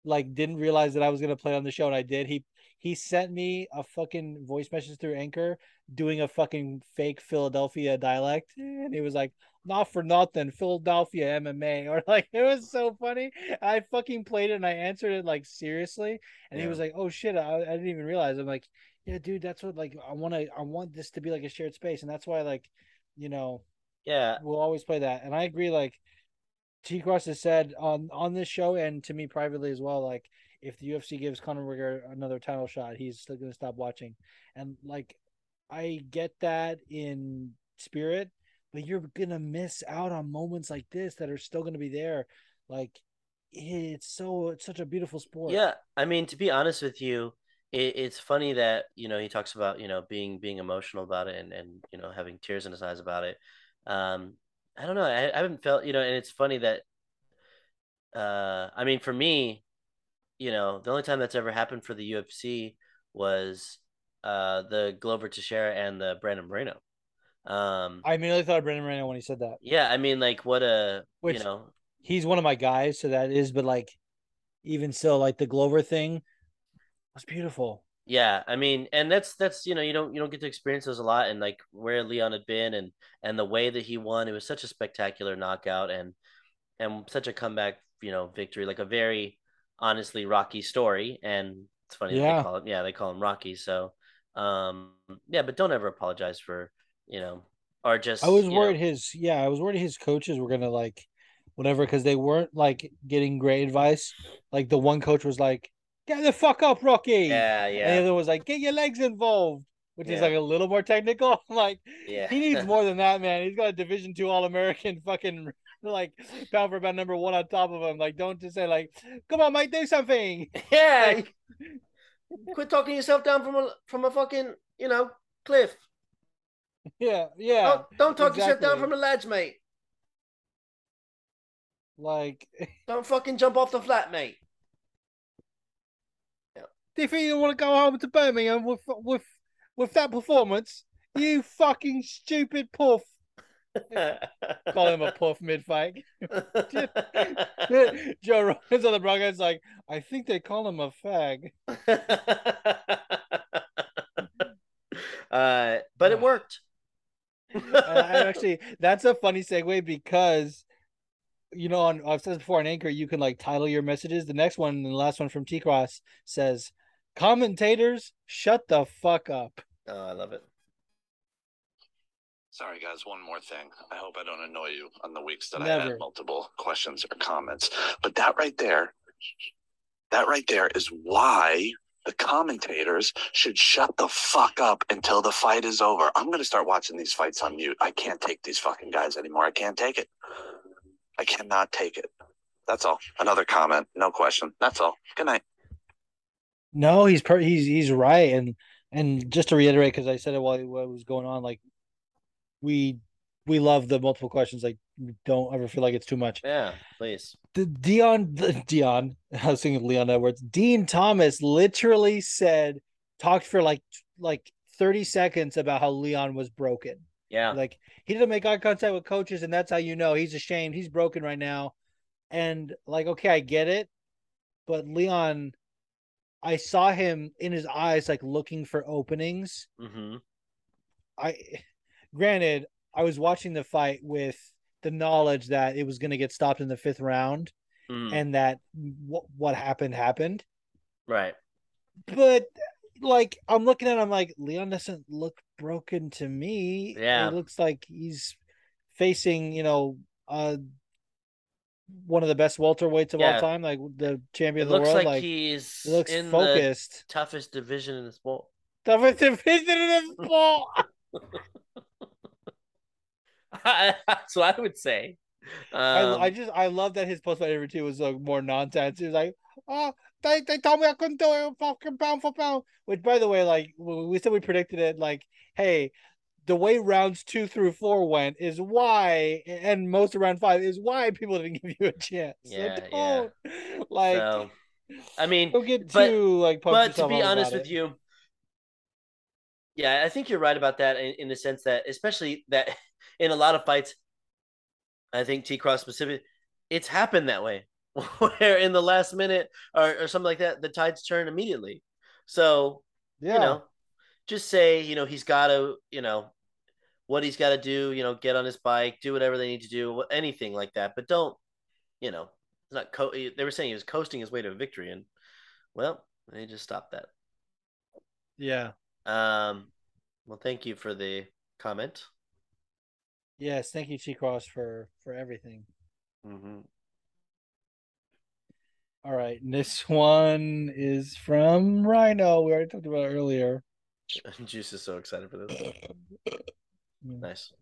like didn't realize that I was gonna play on the show and I did. He he sent me a fucking voice message through Anchor doing a fucking fake Philadelphia dialect, and he was like, "Not for nothing, Philadelphia MMA," or like it was so funny. I fucking played it and I answered it like seriously, and he was like, "Oh shit, I, I didn't even realize." I'm like, "Yeah, dude, that's what like I want to. I want this to be like a shared space, and that's why like, you know, yeah, we'll always play that." And I agree, like. T Cross has said on on this show and to me privately as well, like if the UFC gives Conor McGregor another title shot, he's still gonna stop watching. And like I get that in spirit, but you're gonna miss out on moments like this that are still gonna be there. Like it's so it's such a beautiful sport. yeah. I mean, to be honest with you, it, it's funny that you know he talks about you know being being emotional about it and and you know having tears in his eyes about it. Um, I don't know. I, I haven't felt you know, and it's funny that. Uh, I mean, for me, you know, the only time that's ever happened for the UFC was uh the Glover Teixeira and the Brandon Moreno. Um, I immediately thought of Brandon Moreno when he said that. yeah, I mean, like, what a Which- you know, He's one of my guys, so that is. But like, even still, like the Glover thing was beautiful. yeah, I mean, and that's that's you know, you don't you don't get to experience those a lot, and like where Leon had been, and and the way that he won, it was such a spectacular knockout, and and such a comeback, you know, victory, like a very honestly Rocky story, and it's funny Yeah. they call it, yeah, they call him Rocky, so um, yeah, but don't ever apologize for you know, or just I was you know- worried his yeah, I was worried his coaches were gonna like whatever because they weren't like getting great advice. Like the one coach was like, "Get the fuck up, Rocky," yeah, and the yeah, other was like, "Get your legs involved," which is like a little more technical. Like yeah. he needs more than that, man. He's got a Division two All American fucking like pound for pound number one on top of him. Like, don't just say like, "Come on, Mike, do something." Yeah, Like- quit talking yourself down from a from a fucking you know cliff. Yeah, yeah. don't don't talk yourself down from the ledge, mate. Like, Don't fucking jump off the flat, mate. Do you think you want to go home to Birmingham with with with that performance? You fucking stupid puff. Call him a puff mid fight. Joe Rogan's on the Broncos like, I think they call him a fag. uh, but it worked. I actually, that's a funny segue because, you know, on I've said this before on Anchor, you can like title your messages. The next one, the last one from T Cross says, "Commentators, shut the fuck up." oh, I love it. Sorry, guys. One more thing. I hope I don't annoy you on the weeks that I Never. had multiple questions or comments. But that right there, that right there is why the commentators should shut the fuck up until the fight is over. I'm going to start watching these fights on mute. I can't take these fucking guys anymore. I can't take it. I cannot take it. That's all. Another comment. No question. That's all. Good night. No, he's per- he's he's right, and and just to reiterate, because I said it while it was going on, like we we love the multiple questions. Like, don't ever feel like it's too much. Yeah, please. the Dion the Dion I was thinking of Leon Edwards. Dean Thomas literally said talked for like like 30 seconds about how Leon was broken. Yeah, Like he didn't make eye contact with coaches, and that's how you know he's ashamed. He's broken right now. And like, okay, I get it, but Leon, I saw him in his eyes like looking for openings. hmm I granted, I was watching the fight with the knowledge that it was going to get stopped in the fifth round Mm. and that what what happened happened. right. But like I'm looking at him like Leon doesn't look broken to me. Yeah. It looks like he's facing, you know, uh one of the best welterweights of Yeah. all time, like the champion It of the looks world. like, Like, he's he looks in the focused. toughest division in the sport. Toughest division in the sport. That's what I would say. I, Um, I just I love that his post fight interview was like more nonsense. He was like, "Oh, they they told me I couldn't do it fucking pound for pound." Which, by the way, like we said we predicted it, like, hey, the way rounds two through four went is why, and most of round five is why people didn't give you a chance. Yeah, yeah. don't, like, so, I mean, don't get but- too like. but to be honest with it. you, yeah, I think you're right about that in, in the sense that, especially that in a lot of fights, I think T Cross specific, it's happened that way, where in the last minute or, or something like that, the tides turn immediately. So yeah, you know, just say, you know, he's got to, you know, what he's got to do, you know, get on his bike, do whatever they need to do, anything like that. But don't, you know, it's not co- they were saying he was coasting his way to victory, and well, they just stopped that. yeah, Um, well, thank you for the comment. yes. Thank you, T Cross, for for everything. Mm-hmm. All right, and this one is from Rhino. We already talked about it earlier. Juice is so excited for this. Nice.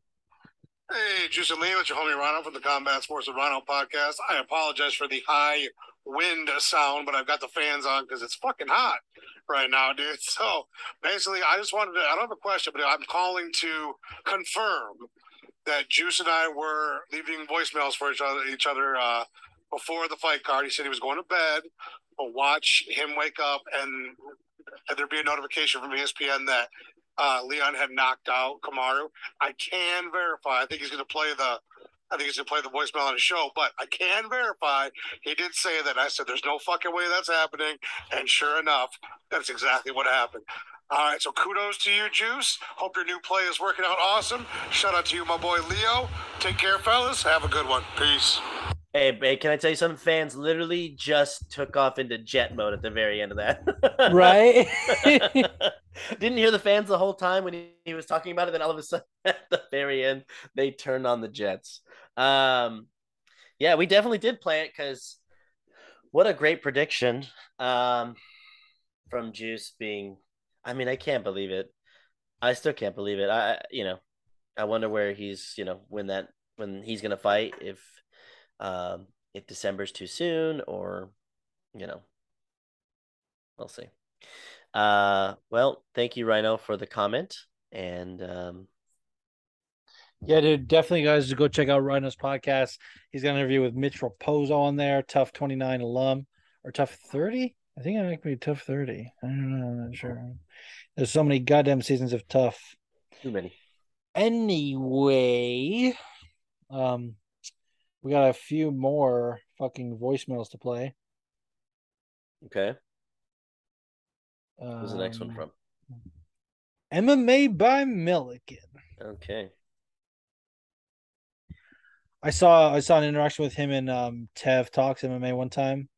Hey, Juice and Lee, it's your homie Rhino from the Combat Sports of Rhino podcast. I apologize for the high wind sound, but I've got the fans on because it's fucking hot right now, dude. So basically, I just wanted to, I don't have a question, but I'm calling to confirm that Juice and I were leaving voicemails for each other, each other uh, before the fight card. He said he was going to bed, but watch him wake up and had there be a notification from ESPN that uh, Leon had knocked out Kamaru. I can verify. I think he's going to play the. I think he's going to play the voicemail on his show, but I can verify he did say that. I said, "There's no fucking way that's happening," and sure enough, that's exactly what happened. All right, so kudos to you, Juice. Hope your new play is working out awesome. Shout out to you, my boy Leo. Take care, fellas. Have a good one. Peace. Hey, hey, can I tell you something? Fans literally just took off into jet mode at the very end of that. Right? Didn't hear the fans the whole time when he, he was talking about it. Then all of a sudden, at the very end, they turned on the Jets. Um, yeah, we definitely did play it because what a great prediction um, from Juice being. I mean, I can't believe it. I still can't believe it. I, you know, I wonder where he's, you know, when that when he's gonna fight if um, if December's too soon or, you know, we'll see. Uh, well, thank you, Rhino, for the comment. And um, Yeah, dude, definitely, guys, go check out Rhino's podcast. He's got an interview with Mitch Raposo on there, TUF 29 alum, or TUF 30. I think I might be TUF 30. I don't know. I'm not sure. There's so many goddamn seasons of Tough. too many. Anyway, um, we got a few more fucking voicemails to play. Okay, Who's the next one Um, from? MMA by Milliken. Okay, I saw I saw an interaction with him in um Tev talks MMA one time.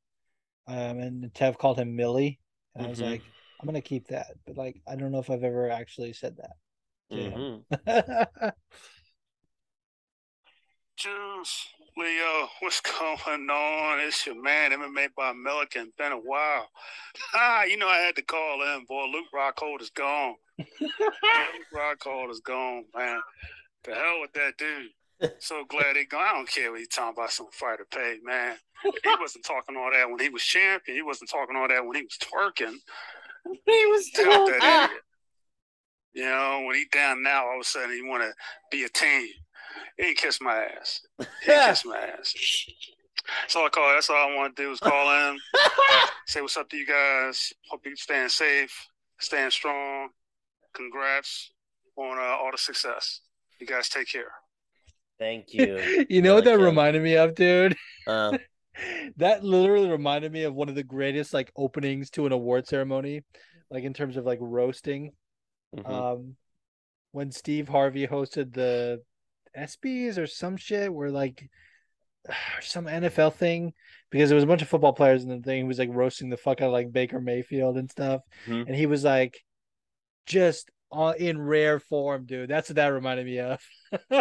Um and Tev called him Millie. And I was Mhm. like, I'm gonna keep that. But like I don't know if I've ever actually said that. Yeah. Mhm. Juice, Leo, what's going on? It's your man, MMA by Milliken. Been a while. Ah, you know I had to call in, boy. Luke Rockhold is gone. Luke Rockhold is gone, man. The hell with that dude. So glad he gone. I don't care what he's talking about some fighter pay, man. He wasn't talking all that when he was champion. He wasn't talking all that when he was twerking. he was Hell with that idiot. You know, when he down now, all of a sudden he want to be a team. He kissed my ass. He kissed my ass. That's all I call. That's all I want to do is call in, say what's up to you guys. Hope you staying safe, staying strong. Congrats on uh, all the success. You guys take care. thank you. you know what that Milliken. reminded me of, dude? Uh, that literally reminded me of one of the greatest like openings to an award ceremony, like in terms of like roasting. mhm. um when Steve Harvey hosted the ESPYS or some shit where like some NFL thing because there was a bunch of football players in the thing. He was like roasting the fuck out of like Baker Mayfield and stuff, Mhm. and he was like just on in rare form, dude. That's what that reminded me of.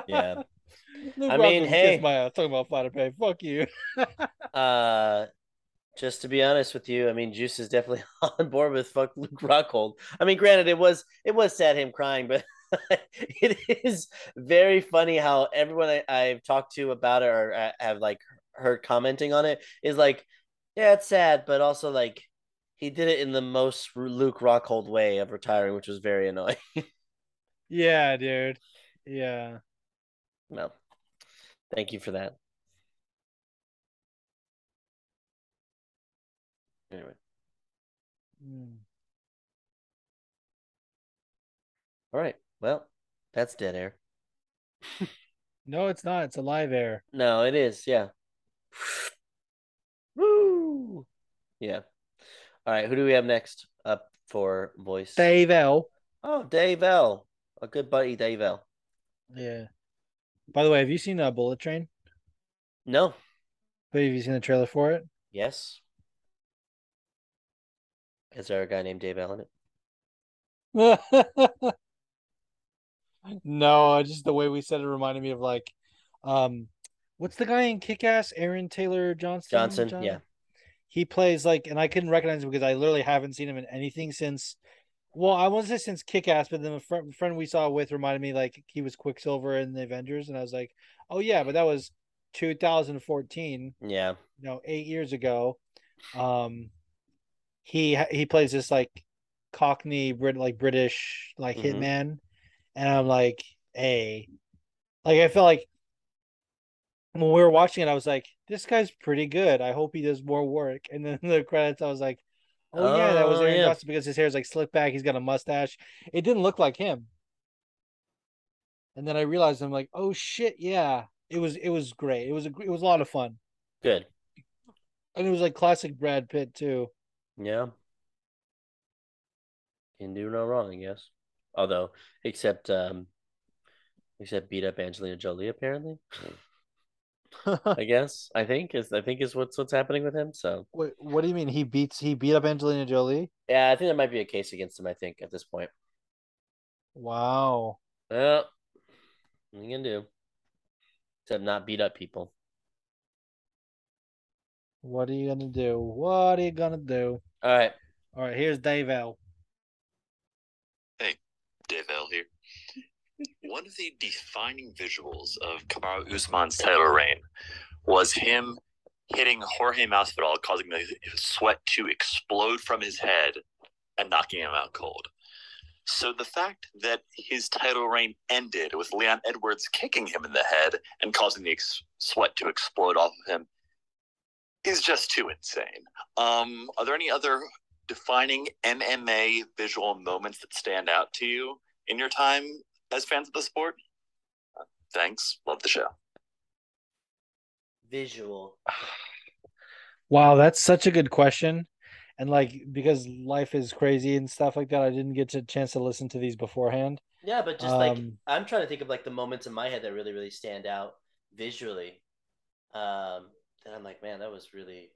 Yeah. Luke I mean, hey. my ass talking about fighter pay. Fuck you. Uh, just to be honest with you, I mean, Juice is definitely on board with fuck Luke Rockhold. I mean, granted, it was it was sad him crying, but it is very funny how everyone I, I've talked to about it or uh, have like heard commenting on it is like, yeah, it's sad, but also like he did it in the most Luke Rockhold way of retiring, which was very annoying. yeah, dude. Yeah. no, thank you for that. Anyway. Mm. All right. Well, that's dead air. No, it's not. It's a live air. No, it is. Yeah. Woo. Yeah. All right. Who do we have next up for voice? Dave L. Oh, Dave L. A good buddy, Dave L. Yeah. By the way, have you seen uh, Bullet Train? No. But have you seen the trailer for it? Yes. Is there a guy named Dave L in it? no, just the way we said it reminded me of like, um, what's the guy in Kick Ass? Aaron Taylor Johnson. Johnson, John? yeah. He plays like, and I couldn't recognize him because I literally haven't seen him in anything since. Well, I won't say since Kick Ass, but then a friend, friend we saw with reminded me like he was Quicksilver in the Avengers, and I was like, oh yeah, but that was 2014 Yeah. you know eight years ago um he he plays this like cockney Brit like british like Mhm. hitman and i'm like hey like i felt like when we were watching it i was like this guy's pretty good i hope he does more work and then the credits i was like Oh, yeah, that was Oh, Aaron yeah. Dawson because his hair is like slicked back. He's got a mustache. It didn't look like him. And then I realized I'm like, oh shit, yeah. It was it was great. It was a it was a lot of fun, Good. and it was like classic Brad Pitt too. Yeah. Can do no wrong, I guess. Although, except um, except beat up Angelina Jolie apparently. I guess. I think is I think is what's what's happening with him. So Wait, what do you mean he beats he beat up Angelina Jolie? yeah, I think there might be a case against him. I think at this point. Wow. Well, what are you gonna do? Except not beat up people. What are you gonna do? What are you gonna do? All right. All right, here's Dave L. Here. One of the defining visuals of Kamaru Usman's title reign was him hitting Jorge Masvidal, causing the sweat to explode from his head and knocking him out cold. So the fact that his title reign ended with Leon Edwards kicking him in the head and causing the ex- sweat to explode off of him is just too insane. Um, are there any other defining MMA visual moments that stand out to you in your time as fans of the sport? Thanks. Love the show. Visual. Wow, that's such a good question. And like because life is crazy and stuff like that, I didn't get a chance to listen to these beforehand. Yeah, but just like Um, I'm trying to think of like the moments in my head that really, really stand out visually. Um, and I'm like, man, that was really.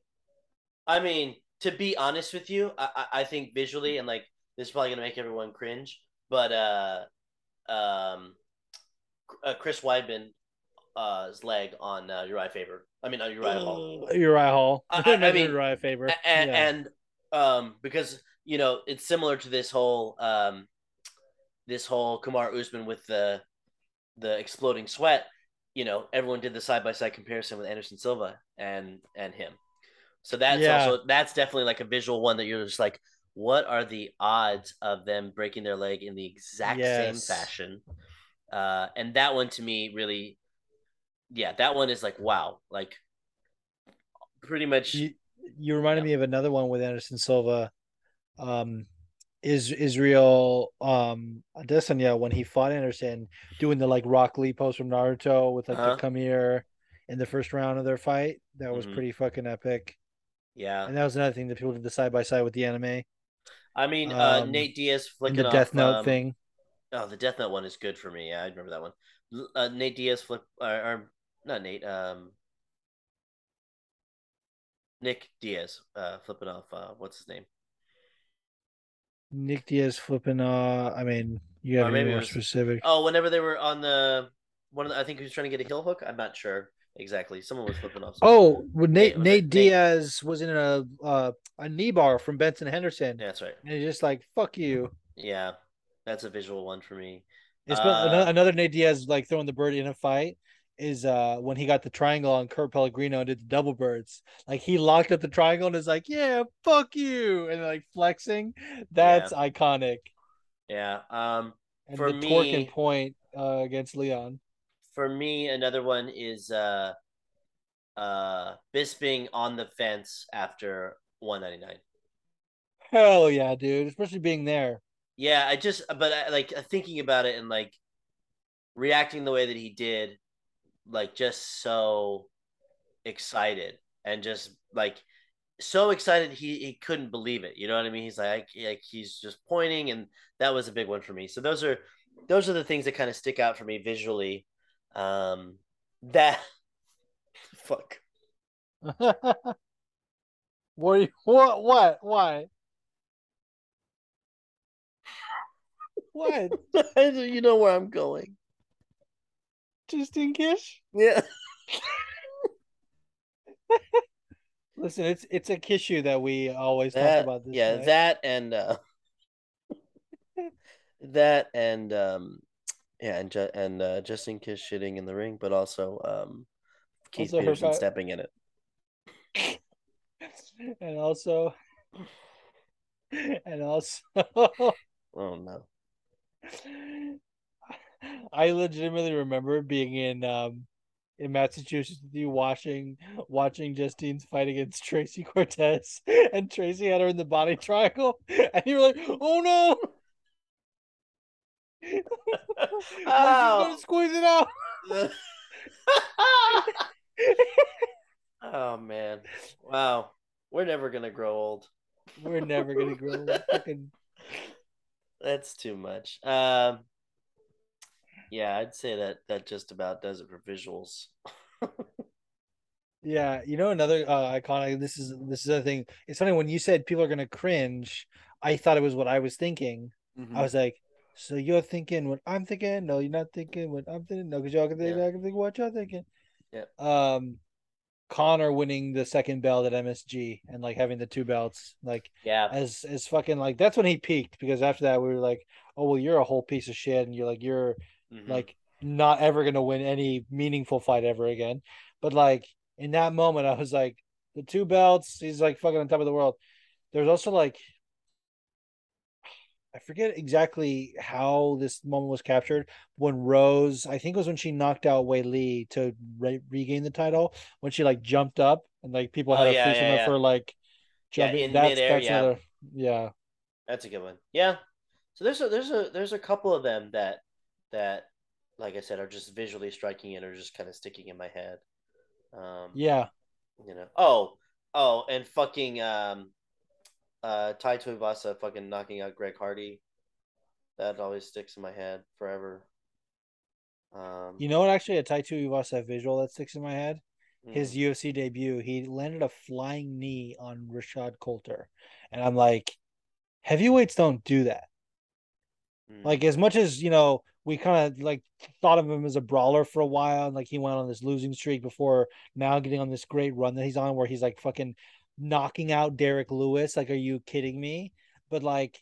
I mean, to be honest with you, I I, think visually and like this is probably gonna make everyone cringe, but uh, um, uh, Chris Weidman, uh, his leg on uh, Uriah Faber. I mean, uh, Uriah Hall. Uriah Hall. I- I- I mean, Uriah Faber. And, yeah. and um because you know it's similar to this whole um this whole Kamaru Usman with the the exploding sweat you know everyone did the side by side comparison with Anderson Silva and and him so that's Yeah. also that's definitely like a visual one that you're just like what are the odds of them breaking their leg in the exact Yes. same fashion uh and that one to me really yeah that one is like wow like pretty much you, you reminded Yeah. me of another one with Anderson Silva. Um is Israel um Adesanya when he fought Anderson doing the like Rock Lee pose from Naruto with like Uh-huh. the come here in the first round of their fight. That was Mhm. pretty fucking epic. Yeah And that was another thing that people did the side by side with the anime I mean, uh, Um, Nate Diaz flicking the off, Death Note um, thing. Oh, the Death Note one is good for me. Yeah, I remember that one. Uh, Nate Diaz flip, or, or not Nate. Um, Nick Diaz, uh, flipping off. Uh, what's his name? Nick Diaz flipping uh I mean you have to be more was- specific. Oh, whenever they were on the one of the, I think he was trying to get a heel hook. I'm not sure exactly. Someone was flipping off. Oh, well, Nate Nate Nate? Diaz was in a uh, a knee bar from Benson Henderson, yeah, that's right. and he's just like "fuck you." Yeah, that's a visual one for me. It's Uh, another, another Nate Diaz like throwing the bird in a fight is uh when he got the triangle on Kurt Pellegrino and did the double birds. Like he locked up the triangle and is like, "Yeah, fuck you," and like flexing. That's iconic. Yeah. Um, And For the torque and me- point uh, against Leon. For me, another one is uh, uh, Bisping on the fence after 199. Hell yeah, dude! Especially being there. Yeah, I just but I, like thinking about it and like reacting the way that he did, like just so excited and just like so excited he he couldn't believe it. You know what I mean? He's like like he's just pointing, and that was a big one for me. So those are those are the things that kind of stick out for me visually. Um, that fuck. what? you- What? What? Why? What? you know where I'm going. Justine Kish? Yeah. Listen, it's it's a Kishu that we always That, talk about. This yeah, guy. that and uh, that and um, yeah, and ju- and uh, Justine Kish shitting in the ring, but also um, Keith Also Peterson stepping in it. and also, and also, Oh no! I legitimately remember being in um in Massachusetts with you watching watching Justine's fight against Tracy Cortez, and Tracy had her in the body triangle, and you were like, "Oh no!" Ow. gonna squeeze it out. oh man. Wow. We're never gonna grow old. We're never gonna grow. We're fucking That's too much. Um yeah, I'd say that that just about does it for visuals. Yeah, you know another uh, iconic. This is this is a thing. It's funny when you said people are gonna cringe. I thought it was what I was thinking. Mm-hmm. I was like, so you're thinking what I'm thinking? No, you're not thinking what I'm thinking. No, because y'all can think, Yeah. I can think what y'all thinking. Yeah. Um, Conor winning the second belt at MSG and like having the two belts, like Yeah. as as fucking like that's when he peaked because after that we were like, oh well, you're a whole piece of shit, and you're like you're Mhm. like not ever gonna win any meaningful fight ever again. But like in that moment, I was like, the two belts, he's like fucking on top of the world. There's also like I forget exactly how this moment was captured when Rose, I think it was when she knocked out Weili to re- regain the title, when she like jumped up and like people had Oh, a yeah, yeah, for like jumping. in that's midair, that's yeah. another yeah. That's a good one. Yeah. So there's a there's a there's a couple of them that that like I said are just visually striking and are just kind of sticking in my head. Um Yeah. you know. Oh, oh, and fucking um uh Tai Tuivasa fucking knocking out Greg Hardy. That always sticks in my head forever. Um You know what actually a Tai Tuivasa visual that sticks in my head? his mm, UFC debut, he landed a flying knee on Rashad Coulter. And I'm like, heavyweights don't do that. mm. Like as much as, you know, we kind of like thought of him as a brawler for a while, and like he went on this losing streak before now getting on this great run that he's on where he's like fucking knocking out Derrick Lewis. Like, are you kidding me? But like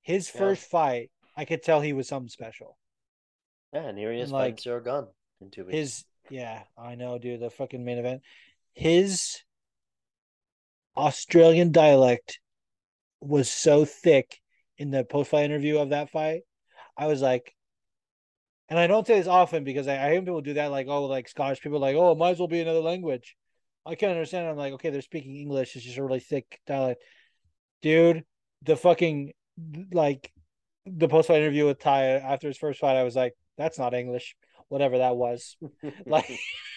his Yeah. first fight, I could tell he was something special. yeah, and here he is and, like, Ciryl Gane in two weeks. His yeah, I know, dude. The fucking main event. His Australian dialect was so thick in the post fight interview of that fight. I was like, and I don't say this often because I, I hear people do that, like, oh, like Scottish people, like, oh, it might as well be another language. I can't understand. I'm like, okay, they're speaking English. It's just a really thick dialect. Dude, the fucking, like, the post fight interview with Tai after his first fight, I was like, that's not English, whatever that was. Like,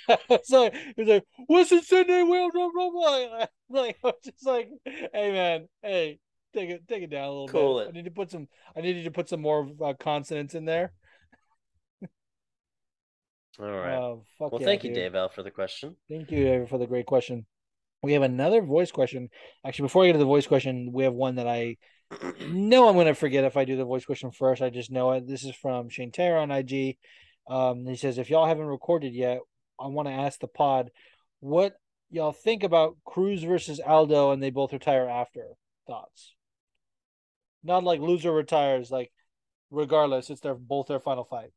so he was like, "What's in Sydney? Well, blah blah blah." Like, I was just like, "Hey, man, hey, take it, take it down a little Cool bit. it. I need to put some, I needed to put some more uh, consonants in there." All right. Fuck well, yeah, thank you, dude. Dave L, for the question. Thank you for the great question. We have another voice question. Actually, before I get to the voice question, we have one that I know I'm going to forget if I do the voice question first. I just know it. This is from Shane Taylor on IG. Um, he says, if y'all haven't recorded yet, I want to ask the pod what y'all think about Cruz versus Aldo and they both retire after. Thoughts? Not like loser retires, like regardless, it's their both their final fight.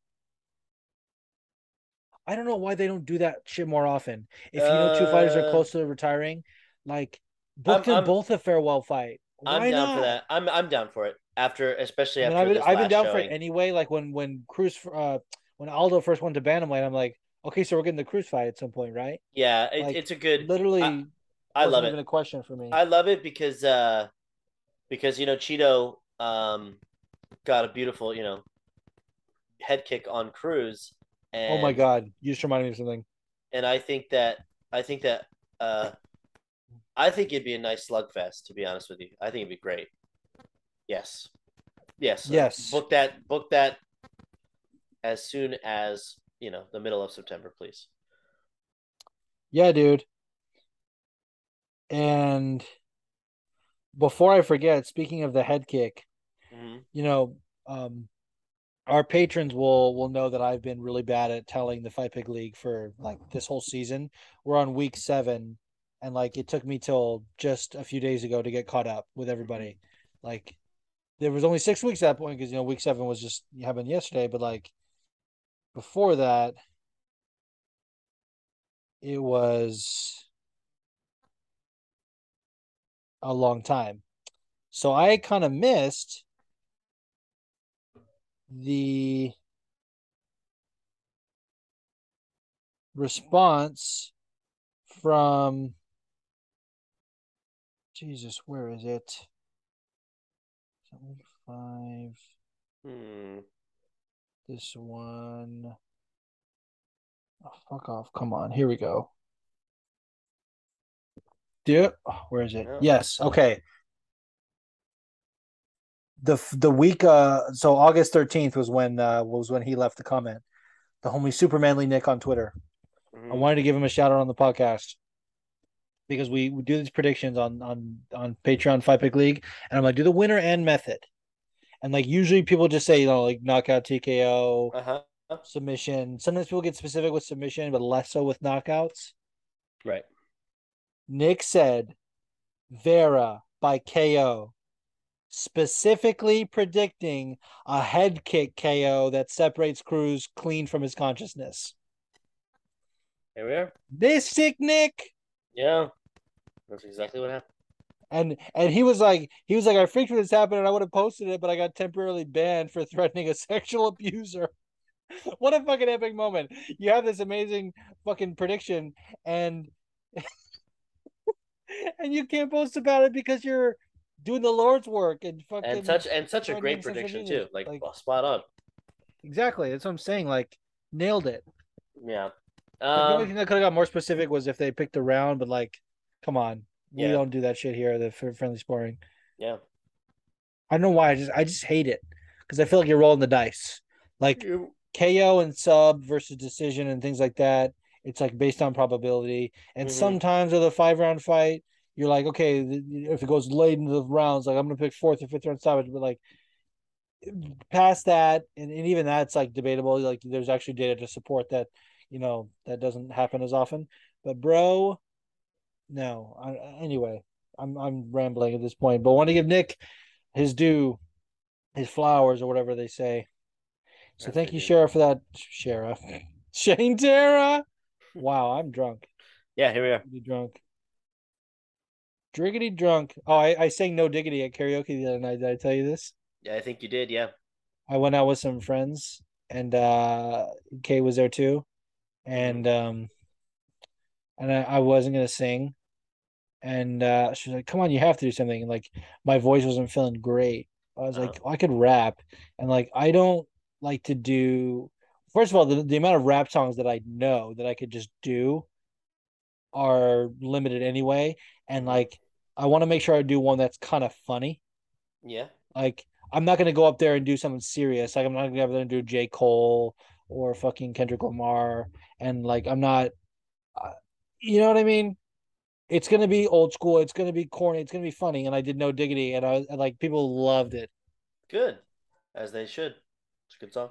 I don't know why they don't do that shit more often. If you know two fighters are Uh, close to retiring, like book I'm- them I'm- both a farewell fight. I'm Why down not? for that. I'm I'm down for it. After, especially I mean, after I've I've been down for it anyway. Like when when Cruz, uh, when Aldo first went to bantamweight, I'm like, okay, so we're getting the Cruz fight at some point, right? Yeah, it, Like, it's a good. Literally, I, I love even it. a question for me. I love it because uh, because you know Chito um got a beautiful you know head kick on Cruz. And, oh my god, you just reminded me of something. And I think that I think that uh, I think it'd be a nice slugfest. To be honest with you, I think it'd be great. Yes, yes, uh, Yes. Book that. Book that as soon as you know the middle of September, please. Yeah, dude. And before I forget, speaking of the head kick, hmm you know, um, our patrons will will know that I've been really bad at telling the Five Pick League for like mm. this whole season. We're on week seven, and like it took me till just a few days ago to get caught up with everybody. Mm-hmm. Like there was only six weeks at that point because you know week seven was just happened yesterday, but like before that, it was a long time. So I kind of missed the response from Jesus, where is it? Five. Hmm. This one. Oh, fuck off. Come on. Here we go. Do it. Oh, where is it? Yeah. Yes. Okay. The the week uh so August 13th was when uh was when he left the comment. The homie Supermanly Nick on Twitter. I Mhm. wanted to give him a shout out on the podcast because we, we do these predictions on on on Patreon Five Pick League, and I'm like, do the winner and method, and like usually people just say you know like knockout TKO Uh-huh. submission. Sometimes people get specific with submission, but less so with knockouts. Right. Nick said Vera by KO, specifically predicting a head kick KO that separates Cruz clean from his consciousness. Here we are. This sick Nick. Yeah. That's exactly what happened. And and he was like he was like I freaked when this happened and I would have posted it, but I got temporarily banned for threatening a sexual abuser. what a fucking epic moment. You have this amazing fucking prediction and and you can't post about it because you're doing the Lord's work and fucking And such and such a great prediction too. Like, Like- well, spot on. Exactly. That's what I'm saying. Like nailed it. Yeah. the only Um, thing that could have got more specific was if they picked a round, but like, come on. We Yeah. don't do that shit here, the friendly sparring. yeah. I don't know why. I just I just hate it because I feel like you're rolling the dice. Like You- KO and sub versus decision and things like that. It's like based on probability. And Mhm. sometimes with a five round fight, you're like, okay, if it goes late into the rounds, like I'm gonna pick fourth or fifth round stoppage. But like past that, and, and even that's like debatable. Like there's actually data to support that. You know that doesn't happen as often. But bro, no. I, anyway, I'm I'm rambling at this point, but want to give Nick his due, his flowers or whatever they say. So thank you. Sheriff, for that, Sheriff. Shane Tara. Wow, I'm drunk. Yeah, here we are. Driggity drunk. Driggity drunk. Oh, I, I sang No Diggity at karaoke the other night. Did I tell you this? Yeah, I think you did. Yeah. I went out with some friends and uh Kay was there too. And um and I, I wasn't gonna sing. And uh she was like, Come on, you have to do something. And like my voice wasn't feeling great. I was like, Oh. I could rap. And like I don't like to do first of all, the, the amount of rap songs that I know that I could just do are limited anyway. And like I want to make sure I do one that's kind of funny. Yeah. Like I'm not gonna go up there and do something serious. Like I'm not gonna go up there and do J. Cole or fucking Kendrick Lamar. And like I'm not, uh, you know what I mean? It's gonna be old school. It's gonna be corny. It's gonna be funny. And I did no diggity, and I and, like people loved it. Good. As they should. It's a good song.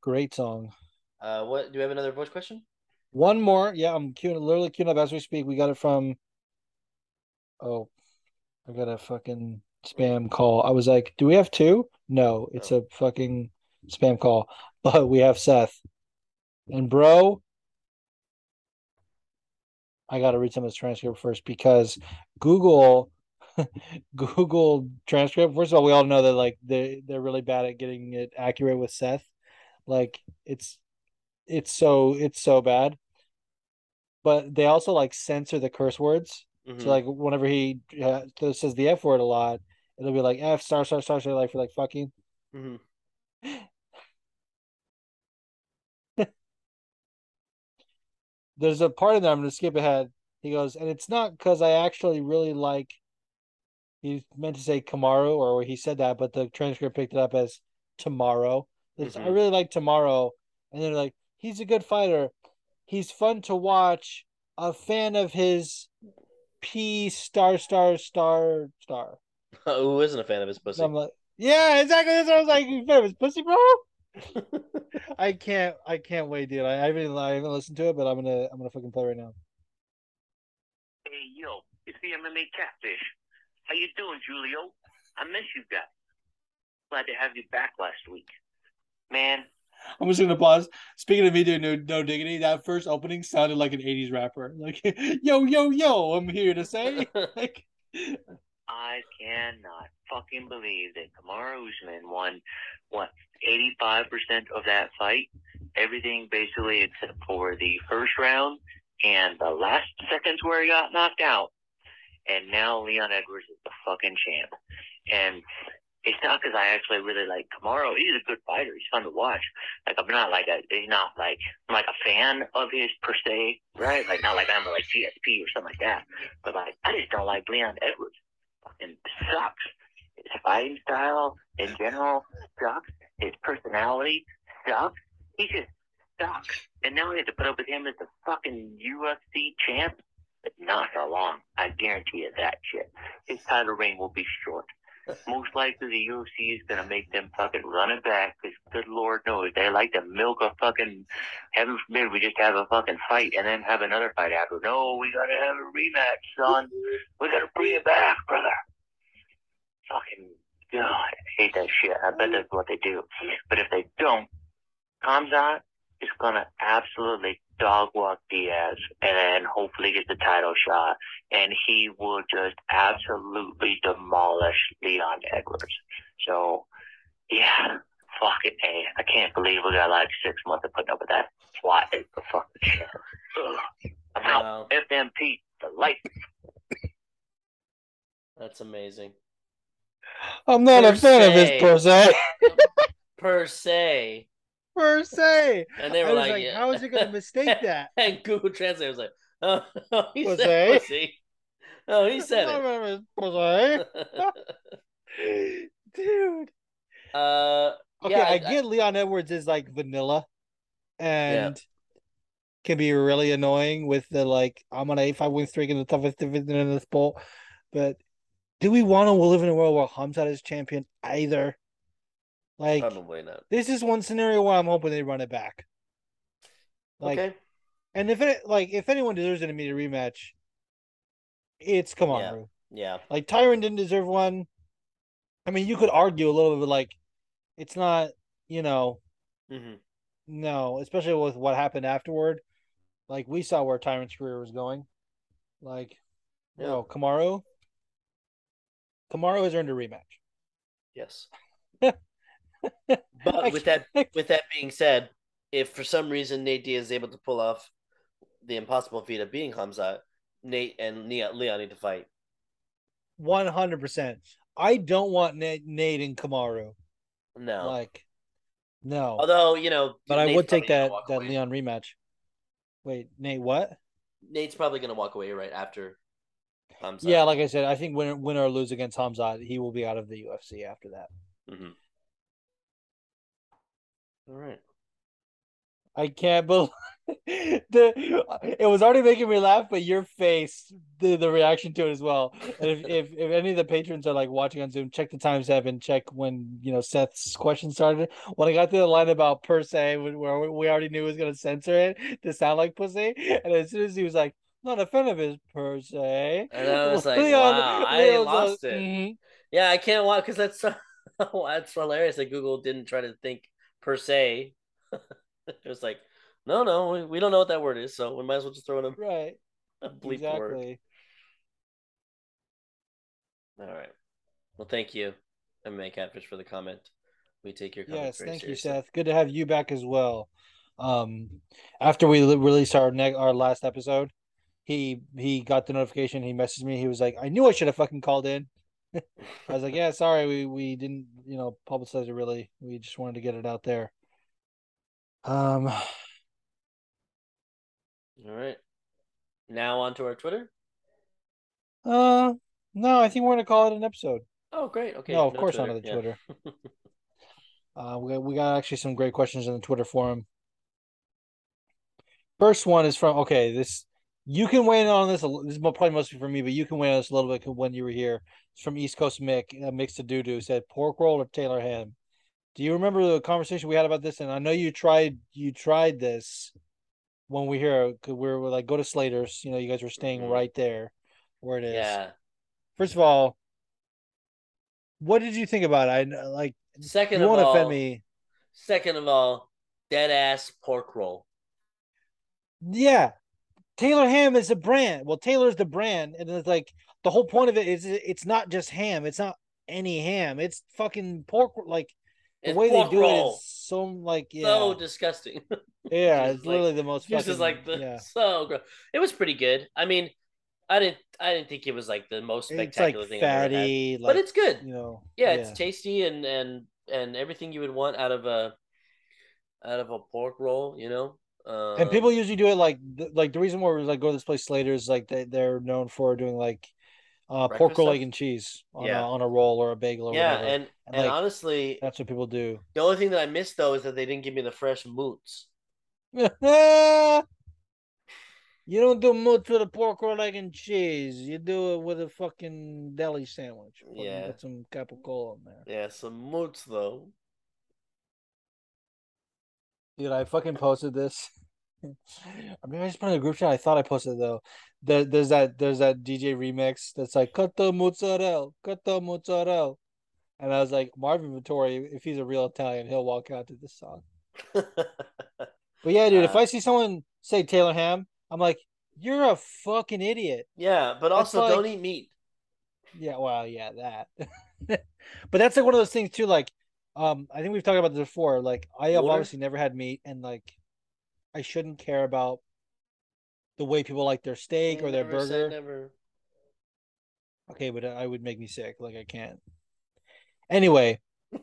Great song. Uh, what do we have another voice question? One more. Yeah, I'm queuing, literally queuing up as we speak. We got it from. Oh, I got a fucking spam call. I was like, "Do we have two? No, it's a fucking spam call." But we have Seth, and bro, I got to read some of this transcript first because Google, Google transcript. First of all, we all know that like they they're really bad at getting it accurate with Seth. Like it's it's so it's so bad. But they also like censor the curse words. Mhm. So like whenever he uh, says the F word a lot, it'll be like F star star star star like for like fucking. Mhm. There's a part in there I'm gonna skip ahead. He goes, and it's not because I actually really like. He meant to say Kamaru, or he said that, but the transcript picked it up as tomorrow. It's, I really like tomorrow, and they're like, he's a good fighter. He's fun to watch. A fan of his. P star star star star. Who isn't a fan of his pussy? I'm like, yeah, exactly. That's what I was like. You fan of his pussy, bro? I can't. I can't wait, dude. I, I haven't. I haven't listened to it, but I'm gonna. I'm gonna fucking play right now. Hey, yo, it's the MMA Catfish. How you doing, Julio? I miss you guys. Glad to have you back last week. Man, I'm just gonna pause. Speaking of me doing no, no diggity, that first opening sounded like an '80s rapper. Like, yo, yo, yo, I'm here to say. like, I cannot fucking believe that Kamaru Usman won, what, 85% of that fight? everything basically except for the first round and the last seconds where he got knocked out. And now Leon Edwards is the fucking champ. And it's not because I actually really like Kamaru. He's a good fighter. He's fun to watch. Like I'm not like a he's not like I'm like a fan of his per se, right? Like not like I'm like GSP or something like that. But like I just don't like Leon Edwards. Fucking sucks. His fighting style in general sucks. His personality sucks. He just sucks. And now we have to put up with him as the fucking UFC champ. But not for long. I guarantee you that shit. His title reign will be short. Most likely the UFC is gonna make them fucking run it back because good lord knows they like to milk a fucking heaven forbid we just have a fucking fight and then have another fight after. No, we gotta have a rematch, son. We gotta bring it back, brother. Fucking God, I hate that shit. I bet that's what they do. But if they don't, Khamzat is gonna absolutely dog walk Diaz and then hopefully get the title shot and he will just absolutely demolish Leon Edwards. So yeah, fucking A. I can't believe we got like six months of putting up with that twat is the fucking show. Ugh. I'm out. FMP the light. that's amazing. I'm not a Per fan of his per se. Per se. Per se. And they I were was like, like, yeah. how is he gonna mistake that? and Google Translate was like, oh, he Pussy. said pussy. Oh, he said it. not a fan of his. Dude. uh, Okay, Yeah, I, I- get Leon Edwards is like vanilla and can be really annoying with the like I'm on a five win streak in the toughest division in the sport. But do we want to live in a world where Khamzat is champion either? Like probably not. this is one scenario where I'm hoping they run it back. Like okay. and if it like if anyone deserves an immediate rematch, it's Kamaru. Yeah. Like Tyron didn't deserve one. I mean, you could argue a little bit, but like it's not, you know, hmm no, especially with what happened afterward. Like we saw where Tyron's career was going. Like, Yeah. no, Kamaru. Kamaru has earned a rematch. Yes. But with that with that being said, if for some reason Nate Diaz is able to pull off the impossible feat of being Hamza, Nate and Leon, Leon need to fight. one hundred percent. I don't want Nate, Nate and Kamaru. No. Like, no. Although, you know, but I would take that that away. Leon rematch. Wait, Nate, what? Nate's probably gonna walk away right after Khamzat. Yeah, like I said, I think win win or lose against Khamzat, he will be out of the UFC after that. hmm All right. I can't believe the it was already making me laugh, but your face, the, the reaction to it as well. And if, if if any of the patrons are like watching on Zoom, check the timestamp and check when you know Seth's question started. When I got to the line about per se, where we already knew he was gonna censor it to sound like pussy, and as soon as he was like, "Not a fan of his per se," And I was like, Leon- wow, I lost like, it. "Mhm." Yeah, I can't watch because that's so, that's hilarious that Google didn't try to think per se. it was like, no, no, we, we don't know what that word is, so we might as well just throw in a, Right, a bleep word. All right. Well, thank you, MMA Catfish, for the comment. We take your comments Yes, thank you. Seth. Good to have you back as well. Um, after we li- released our neg- our last episode, he he got the notification. He messaged me. He was like, "I knew I should have fucking called in." I was like, "Yeah, sorry, we we didn't you know publicize it really. We just wanted to get it out there." Um, All right. Now on to our Twitter. uh, no, I think we're gonna call it an episode. Oh, great. Okay. no, of course not on the yeah. Twitter. Uh, we got, we got actually some great questions in the Twitter forum. First one is from okay. This you can weigh in on this. This is probably mostly for me, but you can weigh in on this a little bit when you were here. It's from East Coast Mick. Uh, Mix to doo doo said pork roll or Taylor ham. Do you remember the conversation we had about this? And I know you tried you tried this when we here we were like go to Slater's. You know, you guys were staying Mhm. right there where it is. yeah. First of all, what did you think about it? I like Second you of won't all, offend me. second of all, dead ass pork roll. Yeah. Taylor Ham is a brand. Well, Taylor's the brand, and it's like the whole point of it is it's not just ham. It's not any ham. It's fucking pork. Like the It's way they do it roll. is so like yeah, So disgusting. yeah, it's like- literally the most. Fucking, is like the yeah. so gross. It was pretty good. I mean, I didn't I didn't think it was like the most It's like spectacular thing I've ever had. fatty, like but it's good. You know, Yeah, it's tasty and and and everything you would want out of a out of a pork roll. You know. Um, and people usually do it like like the reason why we like go to this place later is like they they're known for doing like uh pork roll egg and cheese on Yeah. a, on a roll or a bagel or yeah, whatever. and And, and like, honestly, that's what people do. the only thing that I missed though is that they didn't give me the fresh moots. you don't do mozz with a pork roll egg and cheese. You do it with a fucking deli sandwich. Yeah. Put some capicola in there. Yeah, some moots though. Dude, I fucking posted this. I mean, I just put in a group chat. I thought I posted it, though. There, there's that there's that DJ remix that's like cut the mozzarella, cut the mozzarella, and I was like Marvin Vettori, if he's a real Italian, he'll walk out to this song. But yeah, dude, if Uh, I see someone say Taylor Ham, I'm like, you're a fucking idiot. yeah, but also don't eat meat. Yeah, well, yeah, that. but that's like one of those things too. Like, um, I think we've talked about this before. Like, I have Water? obviously never had meat, and like, I shouldn't care about the way people like their steak or their burger. never. Okay, but I would make me sick. Like, I can't. Anyway,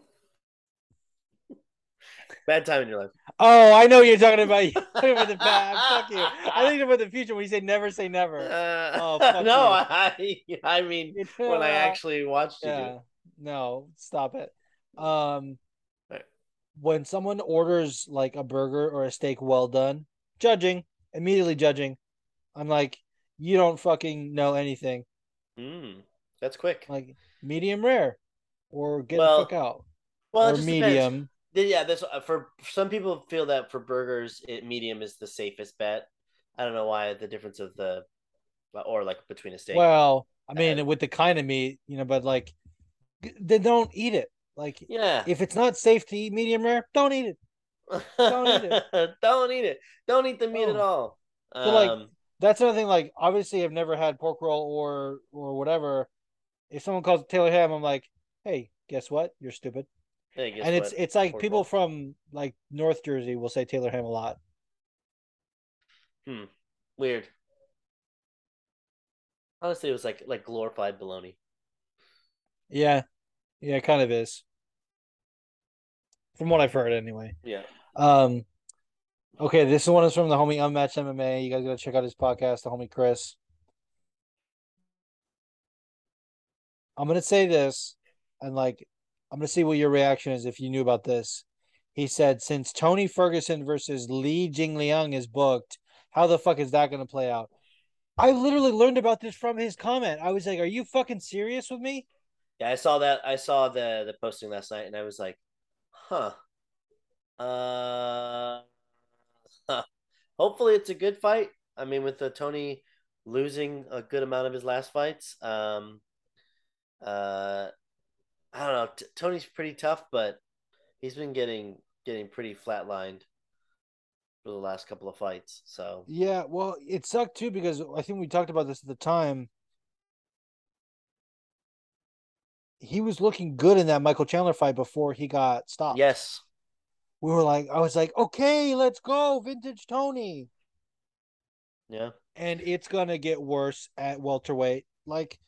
Bad time in your life. oh, I know what you're talking about. You're talking about the past. Fuck you. I think about the future when you say never say never. Uh, Oh, fuck no, you. I I mean when I actually watched you. do Yeah. it. No, stop it. Um Right. when someone orders like a burger or a steak well done, judging, immediately judging. I'm like, you don't fucking know anything. Mm, that's quick. Like medium rare or get Well, the fuck out. Well, or just depends. medium. Yeah, that's uh, for some people feel that for burgers, it medium is the safest bet. I don't know why the difference of the or like between a steak. Well, I mean, Uh, with the kind of meat, you know, but like they don't eat it. Like yeah. if it's not safe to eat medium rare, don't eat it. don't eat it. don't eat it. Don't eat the meat at all. So, like, Um, that's another thing. Like, obviously, I've never had pork roll or or whatever. If someone calls it Taylor ham, I'm like, hey, guess what? You're stupid. hey, guess and it's what? it's like Pork people roll. from like North Jersey will say Taylor ham a lot. Hmm. Weird. Honestly, it was like like glorified bologna. Yeah, yeah, it kind of is. From what I've heard, anyway. Yeah. Um, okay, this one is from the homie Unmatched MMA. You guys gotta check out his podcast, the homie Chris. I'm gonna say this, and like, I'm gonna see what your reaction is if you knew about this. He said, since Tony Ferguson versus Li Jingliang is booked, how the fuck is that gonna play out? I literally learned about this from his comment. I was like, "Are you fucking serious with me?" Yeah, I saw that. I saw the the posting last night, and I was like, "Huh." Uh, huh. hopefully it's a good fight. I mean, with the Tony losing a good amount of his last fights, um, uh, I don't know. T- Tony's pretty tough, but he's been getting getting pretty flatlined for the last couple of fights. So Yeah, well, it sucked too because I think we talked about this at the time. He was looking good in that Michael Chandler fight before he got stopped. yes, We were like, I was like, okay, let's go, vintage Tony. yeah, And it's gonna get worse at welterweight. Like,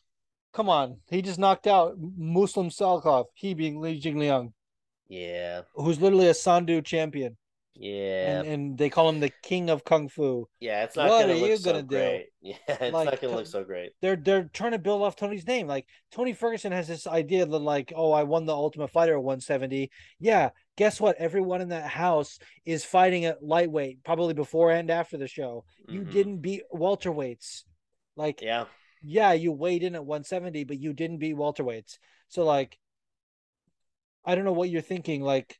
come on, he just knocked out Muslim Salikhov, he being Li Jingliang, yeah, who's literally a Sanda champion, yeah, and and they call him the king of kung fu. yeah. It's not What gonna are look you so gonna do? great. Yeah, it's Like, not gonna look so great. they're they're trying to build off Tony's name. Like Tony Ferguson has this idea that like, oh, I won the Ultimate Fighter at 170. Yeah, guess what? Everyone in that house is fighting at lightweight, probably before and after the show. You Mhm. didn't beat welterweights. Like, Yeah. yeah, you weighed in at 170, but you didn't beat welterweights. So like, I don't know what you're thinking. Like,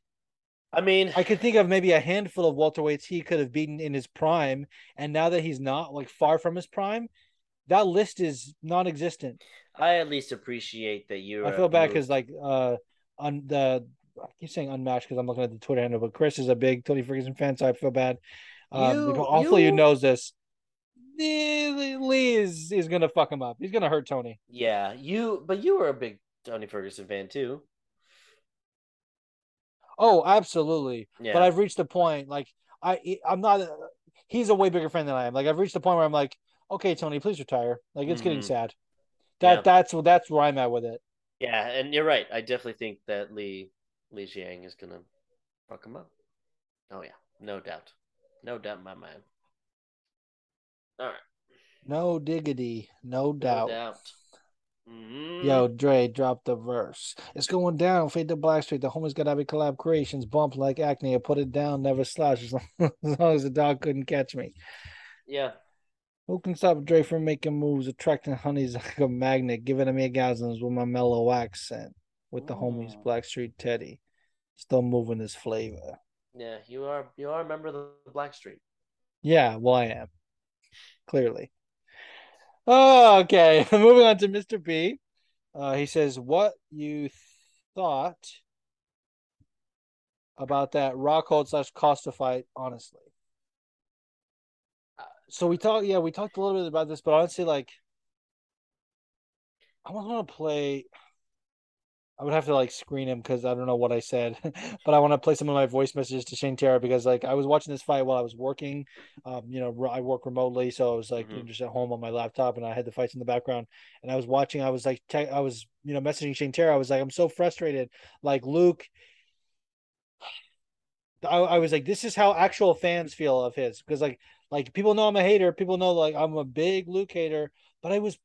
I mean, I could think of maybe a handful of welterweights he could have beaten in his prime, and now that he's not like far from his prime, that list is non-existent. I at least appreciate that you. I feel bad because like uh on the I keep saying unmatched because I'm looking at the Twitter handle, but Chris is a big Tony Ferguson fan, so I feel bad. Um, You- hopefully, you- you knows this. Lee Lee is is gonna fuck him up. He's gonna hurt Tony. Yeah, you, but you were a big Tony Ferguson fan too. Oh, absolutely. Yeah. But I've reached a point like I I'm not. He's a way bigger fan than I am. Like I've reached a point where I'm like, okay, Tony, please retire. Like it's getting Mhm. sad. That Yeah. that's that's where I'm at with it. Yeah, and you're right. I definitely think that Lee Li Jiang is gonna fuck him up. Oh yeah, no doubt, no doubt in my mind. All right, No diggity, no no doubt. Mhm. Yo, Dre, drop the verse. It's going down. Fade to Blackstreet. The homies got to be collab creations. Bump like acne. I put it down. Never slash. As long as, long as the dog couldn't catch me. yeah, Who can stop Dre from making moves, attracting honeys like a magnet, giving me orgasms with my mellow accent? With the homies Mm. Blackstreet Teddy, still moving his flavor. yeah. You are you are a member of the Blackstreet. Yeah, well, I am clearly. Oh, okay. Moving on to Mr. B. Uh, he says, "What you thought about that Rockhold slash Costa fight? Honestly." Uh, So we talked, yeah, we talked a little bit about this, but honestly, like, I want to play. I would have to like screen him because I don't know what I said, but I want to play some of my voice messages to Shane Terra because like I was watching this fight while I was working. Um, you know, I work remotely, so I was like Mhm. just at home on my laptop, and I had the fights in the background, and I was watching. I was like, te- I was you know messaging Shane Terra. I was like, I'm so frustrated. Like Luke, I, I was like, this is how actual fans feel of his because like like people know I'm a hater. People know like I'm a big Luke hater, but I was.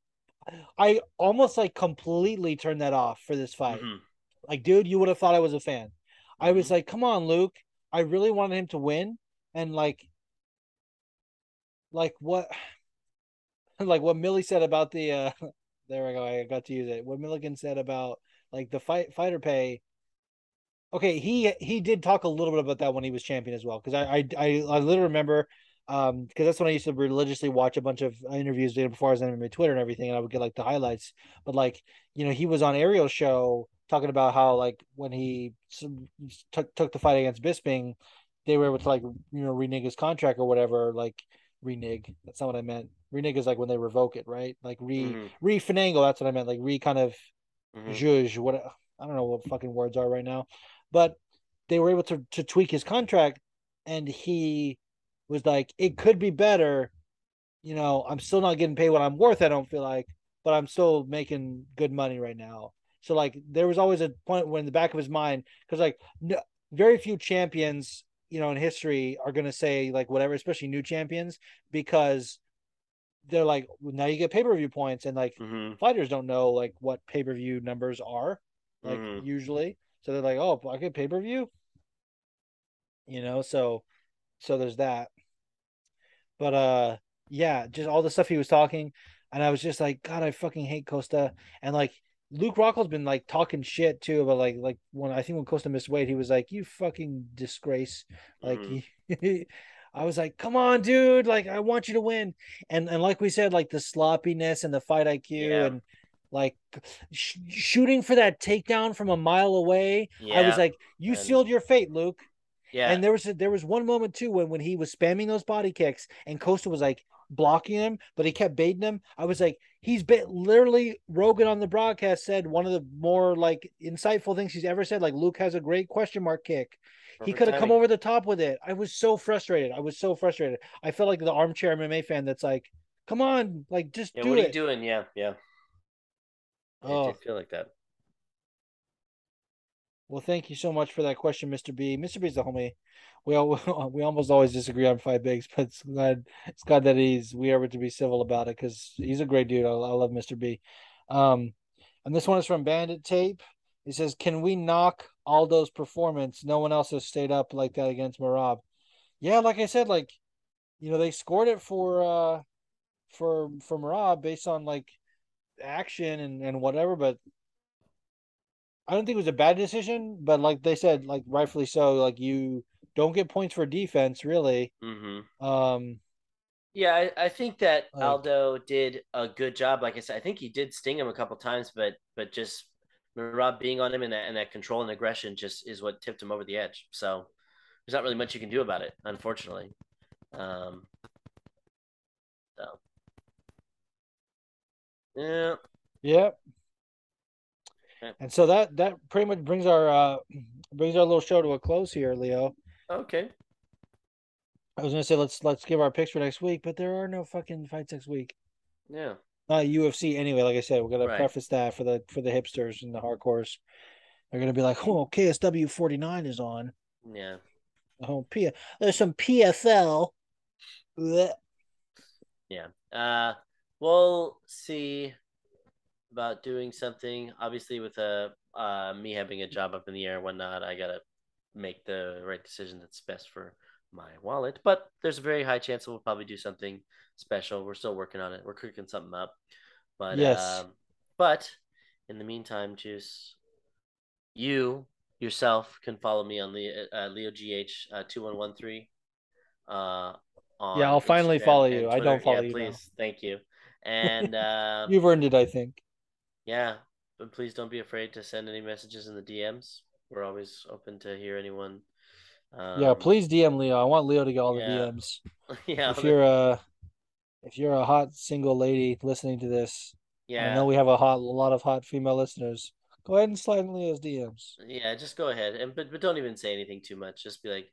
I almost like completely turned that off for this fight. Mhm. Like, dude, you would have thought I was a fan. I was Mhm. like, come on, Luke. I really wanted him to win. And like, like what, like what Millie said about the, uh, there we go. I got to use it. What Milligan said about like the fight fighter pay. Okay, he he did talk a little bit about that when he was champion as well. Because I, I I I literally remember, um, because that's when I used to religiously watch a bunch of interviews you know, before I was on MMA Twitter and everything, and I would get like the highlights. But like, you know, he was on Ariel's show talking about how like when he took took the fight against Bisping, they were able to like you know renege his contract or whatever. Like renege, that's not what I meant. Renege is like when they revoke it, right? Like re Mhm. re finagle. That's what I meant. Like re kind of Mhm. zhuzh, what I don't know what fucking words are right now, but they were able to to tweak his contract, and he was like, it could be better. You know, I'm still not getting paid what I'm worth. I don't feel like, but I'm still making good money right now. So like, there was always a point when in the back of his mind, because like, no, very few champions, you know, in history are gonna say like whatever, especially new champions, because they're like, well, now you get pay per view points, and like Mhm. fighters don't know like what pay per view numbers are, like Mhm. usually. So they're like, oh, I get pay per view, you know. So, so there's that. But uh, yeah, just all the stuff he was talking, and I was just like, God, I fucking hate Costa. And like Luke Rockhold's been like talking shit too, about like like when I think when Costa missed weight, he was like, you fucking disgrace. Like Mhm. he. I was like, "Come on, dude! Like, I want you to win." And and like we said, like the sloppiness and the fight IQ Yeah. and like sh- shooting for that takedown from a mile away. I was like, "You and- sealed your fate, Luke." Yeah, And there was a, there was one moment too when when he was spamming those body kicks and Costa was like blocking him, but he kept baiting him. I was like, he's been literally Rogan on the broadcast said one of the more like insightful things he's ever said. Like Luke has a great question mark kick. he could have come over the top with it. I was so frustrated. I was so frustrated. I felt like the armchair MMA fan that's like, come on, like just Yeah, do what are it. you doing? Yeah, yeah. Yeah, Oh. I did feel like that. Well, thank you so much for that question, Mr. B. Mr. B's the homie. We all, we almost always disagree on five bigs, but it's glad it's glad that he's we are able to be civil about it because he's a great dude. I, I love Mr. B. Um, and this one is from Bandit Tape. He says, "Can we knock Aldo's performance? No one else has stayed up like that against Merab." Yeah, like I said, like you know they scored it for uh for for Merab based on like action and and whatever, but I don't think it was a bad decision, but like they said, like rightfully so, like you don't get points for defense, really. Mm-hmm. Um, Yeah, I, I think that Like- Aldo did a good job. Like I said, I think he did sting him a couple times, but but just Rob being on him and that, and that control and aggression just is what tipped him over the edge. So there's not really much you can do about it, unfortunately. Um, so yeah, yeah. And so that that pretty much brings our uh brings our little show to a close here, Leo. Okay. I was gonna say let's let's give our picks for next week, but there are no fucking fights next week. Yeah. Not UFC anyway. Like I said, we're gonna Right. preface that for the for the hipsters and the hardcores. They're gonna be like, "Oh, KSW forty nine is on. Yeah. Oh, P- there's some PFL." Blech. Yeah. Uh, we'll see about doing something. Obviously, with uh, uh, me having a job up in the air and whatnot, I gotta make the right decision that's best for my wallet. But there's a very high chance that we'll probably do something special. We're still working on it. We're cooking something up. But Yes. um, but in the meantime, Juice, you yourself can follow me on the uh, Leo GH uh, two one one three. Uh, Yeah, I'll finally Instagram follow you. I don't follow yeah, you now. Please, thank you. And um, You've earned it, I think. Yeah, but please don't be afraid to send any messages in the DMs. We're always open to hear anyone. Um, yeah, please DM Leo. I want Leo to get all the. DMs. Yeah, if you're a if you're a hot single lady listening to this, yeah, I know we have a hot a lot of hot female listeners. Go ahead and slide in Leo's DMs. yeah. Just go ahead and but but don't even say anything too much. Just be like,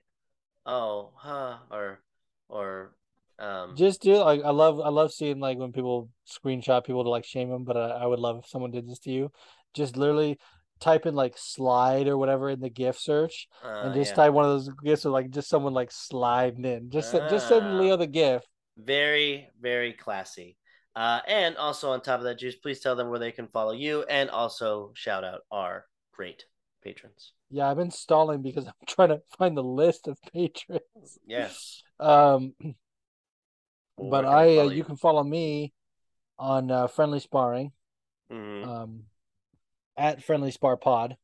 oh, huh, or or um, Just do. Like I love I love seeing like when people screenshot people to like shame them, but I, I would love if someone did this to you. Just literally type in like slide or whatever in the GIF search, uh, and just yeah. type one of those GIFs of like just someone like sliding in. Just se- just Ah. send Leo the GIF. very very classy. Uh, and also on top of that, juice, please tell them where they can follow you, and also shout out our great patrons. Yeah, I've been stalling because I'm trying to find the list of patrons. Yes. Um, but I uh, you can follow me on uh, Friendly Sparring, Mhm. um, at Friendly Spar Pod.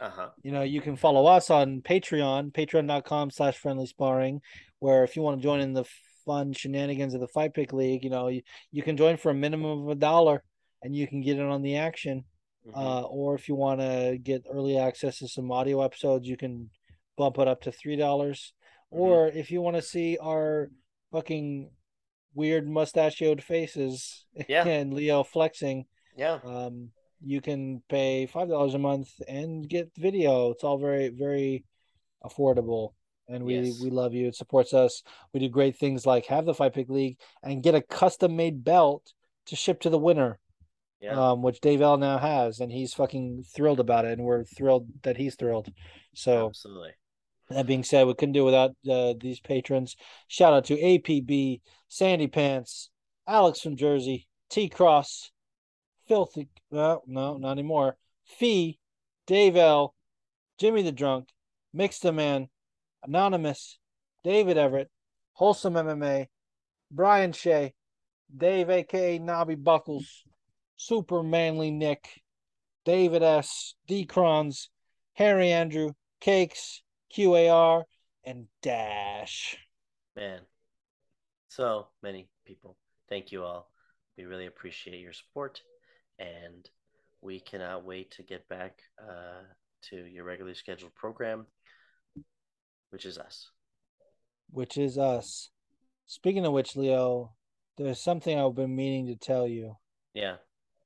Uh-huh. You know, you can follow us on Patreon, patreon.com slash friendly sparring, where if you want to join in the fun shenanigans of the Fight Pick League, you know, you, you can join for a minimum of a dollar and you can get in on the action. Mhm. Uh, or if you want to get early access to some audio episodes, you can bump it up to three dollars. Mhm. Or if you want to see our fucking weird mustachioed faces Yeah. and Leo flexing, yeah. um, you can pay five dollars a month and get video. It's all very, very affordable. And we, Yes. we love you. It supports us. We do great things like have the Fight Pick League and get a custom made belt to ship to the winner Yeah. um, which Dave L now has, and he's fucking thrilled about it, and we're thrilled that he's thrilled. So Absolutely. That being said, we couldn't do it without uh, these patrons. Shout out to APB, Sandy Pants, Alex from Jersey, T Cross, Filthy. Well, no, not anymore. Fee, Dave L, Jimmy the Drunk, Mixed the Man, Anonymous, David Everett, Wholesome MMA, Brian Shea, Dave aka Nobby Buckles, Super Manly Nick, David S, D Crons, Harry Andrew, Cakes, QAR, and Dash. Man. So many people. Thank you all. We really appreciate your support. And we cannot wait to get back uh, to your regularly scheduled program, which is us. which is us. Speaking of which, Leo, there's something I've been meaning to tell you. Yeah.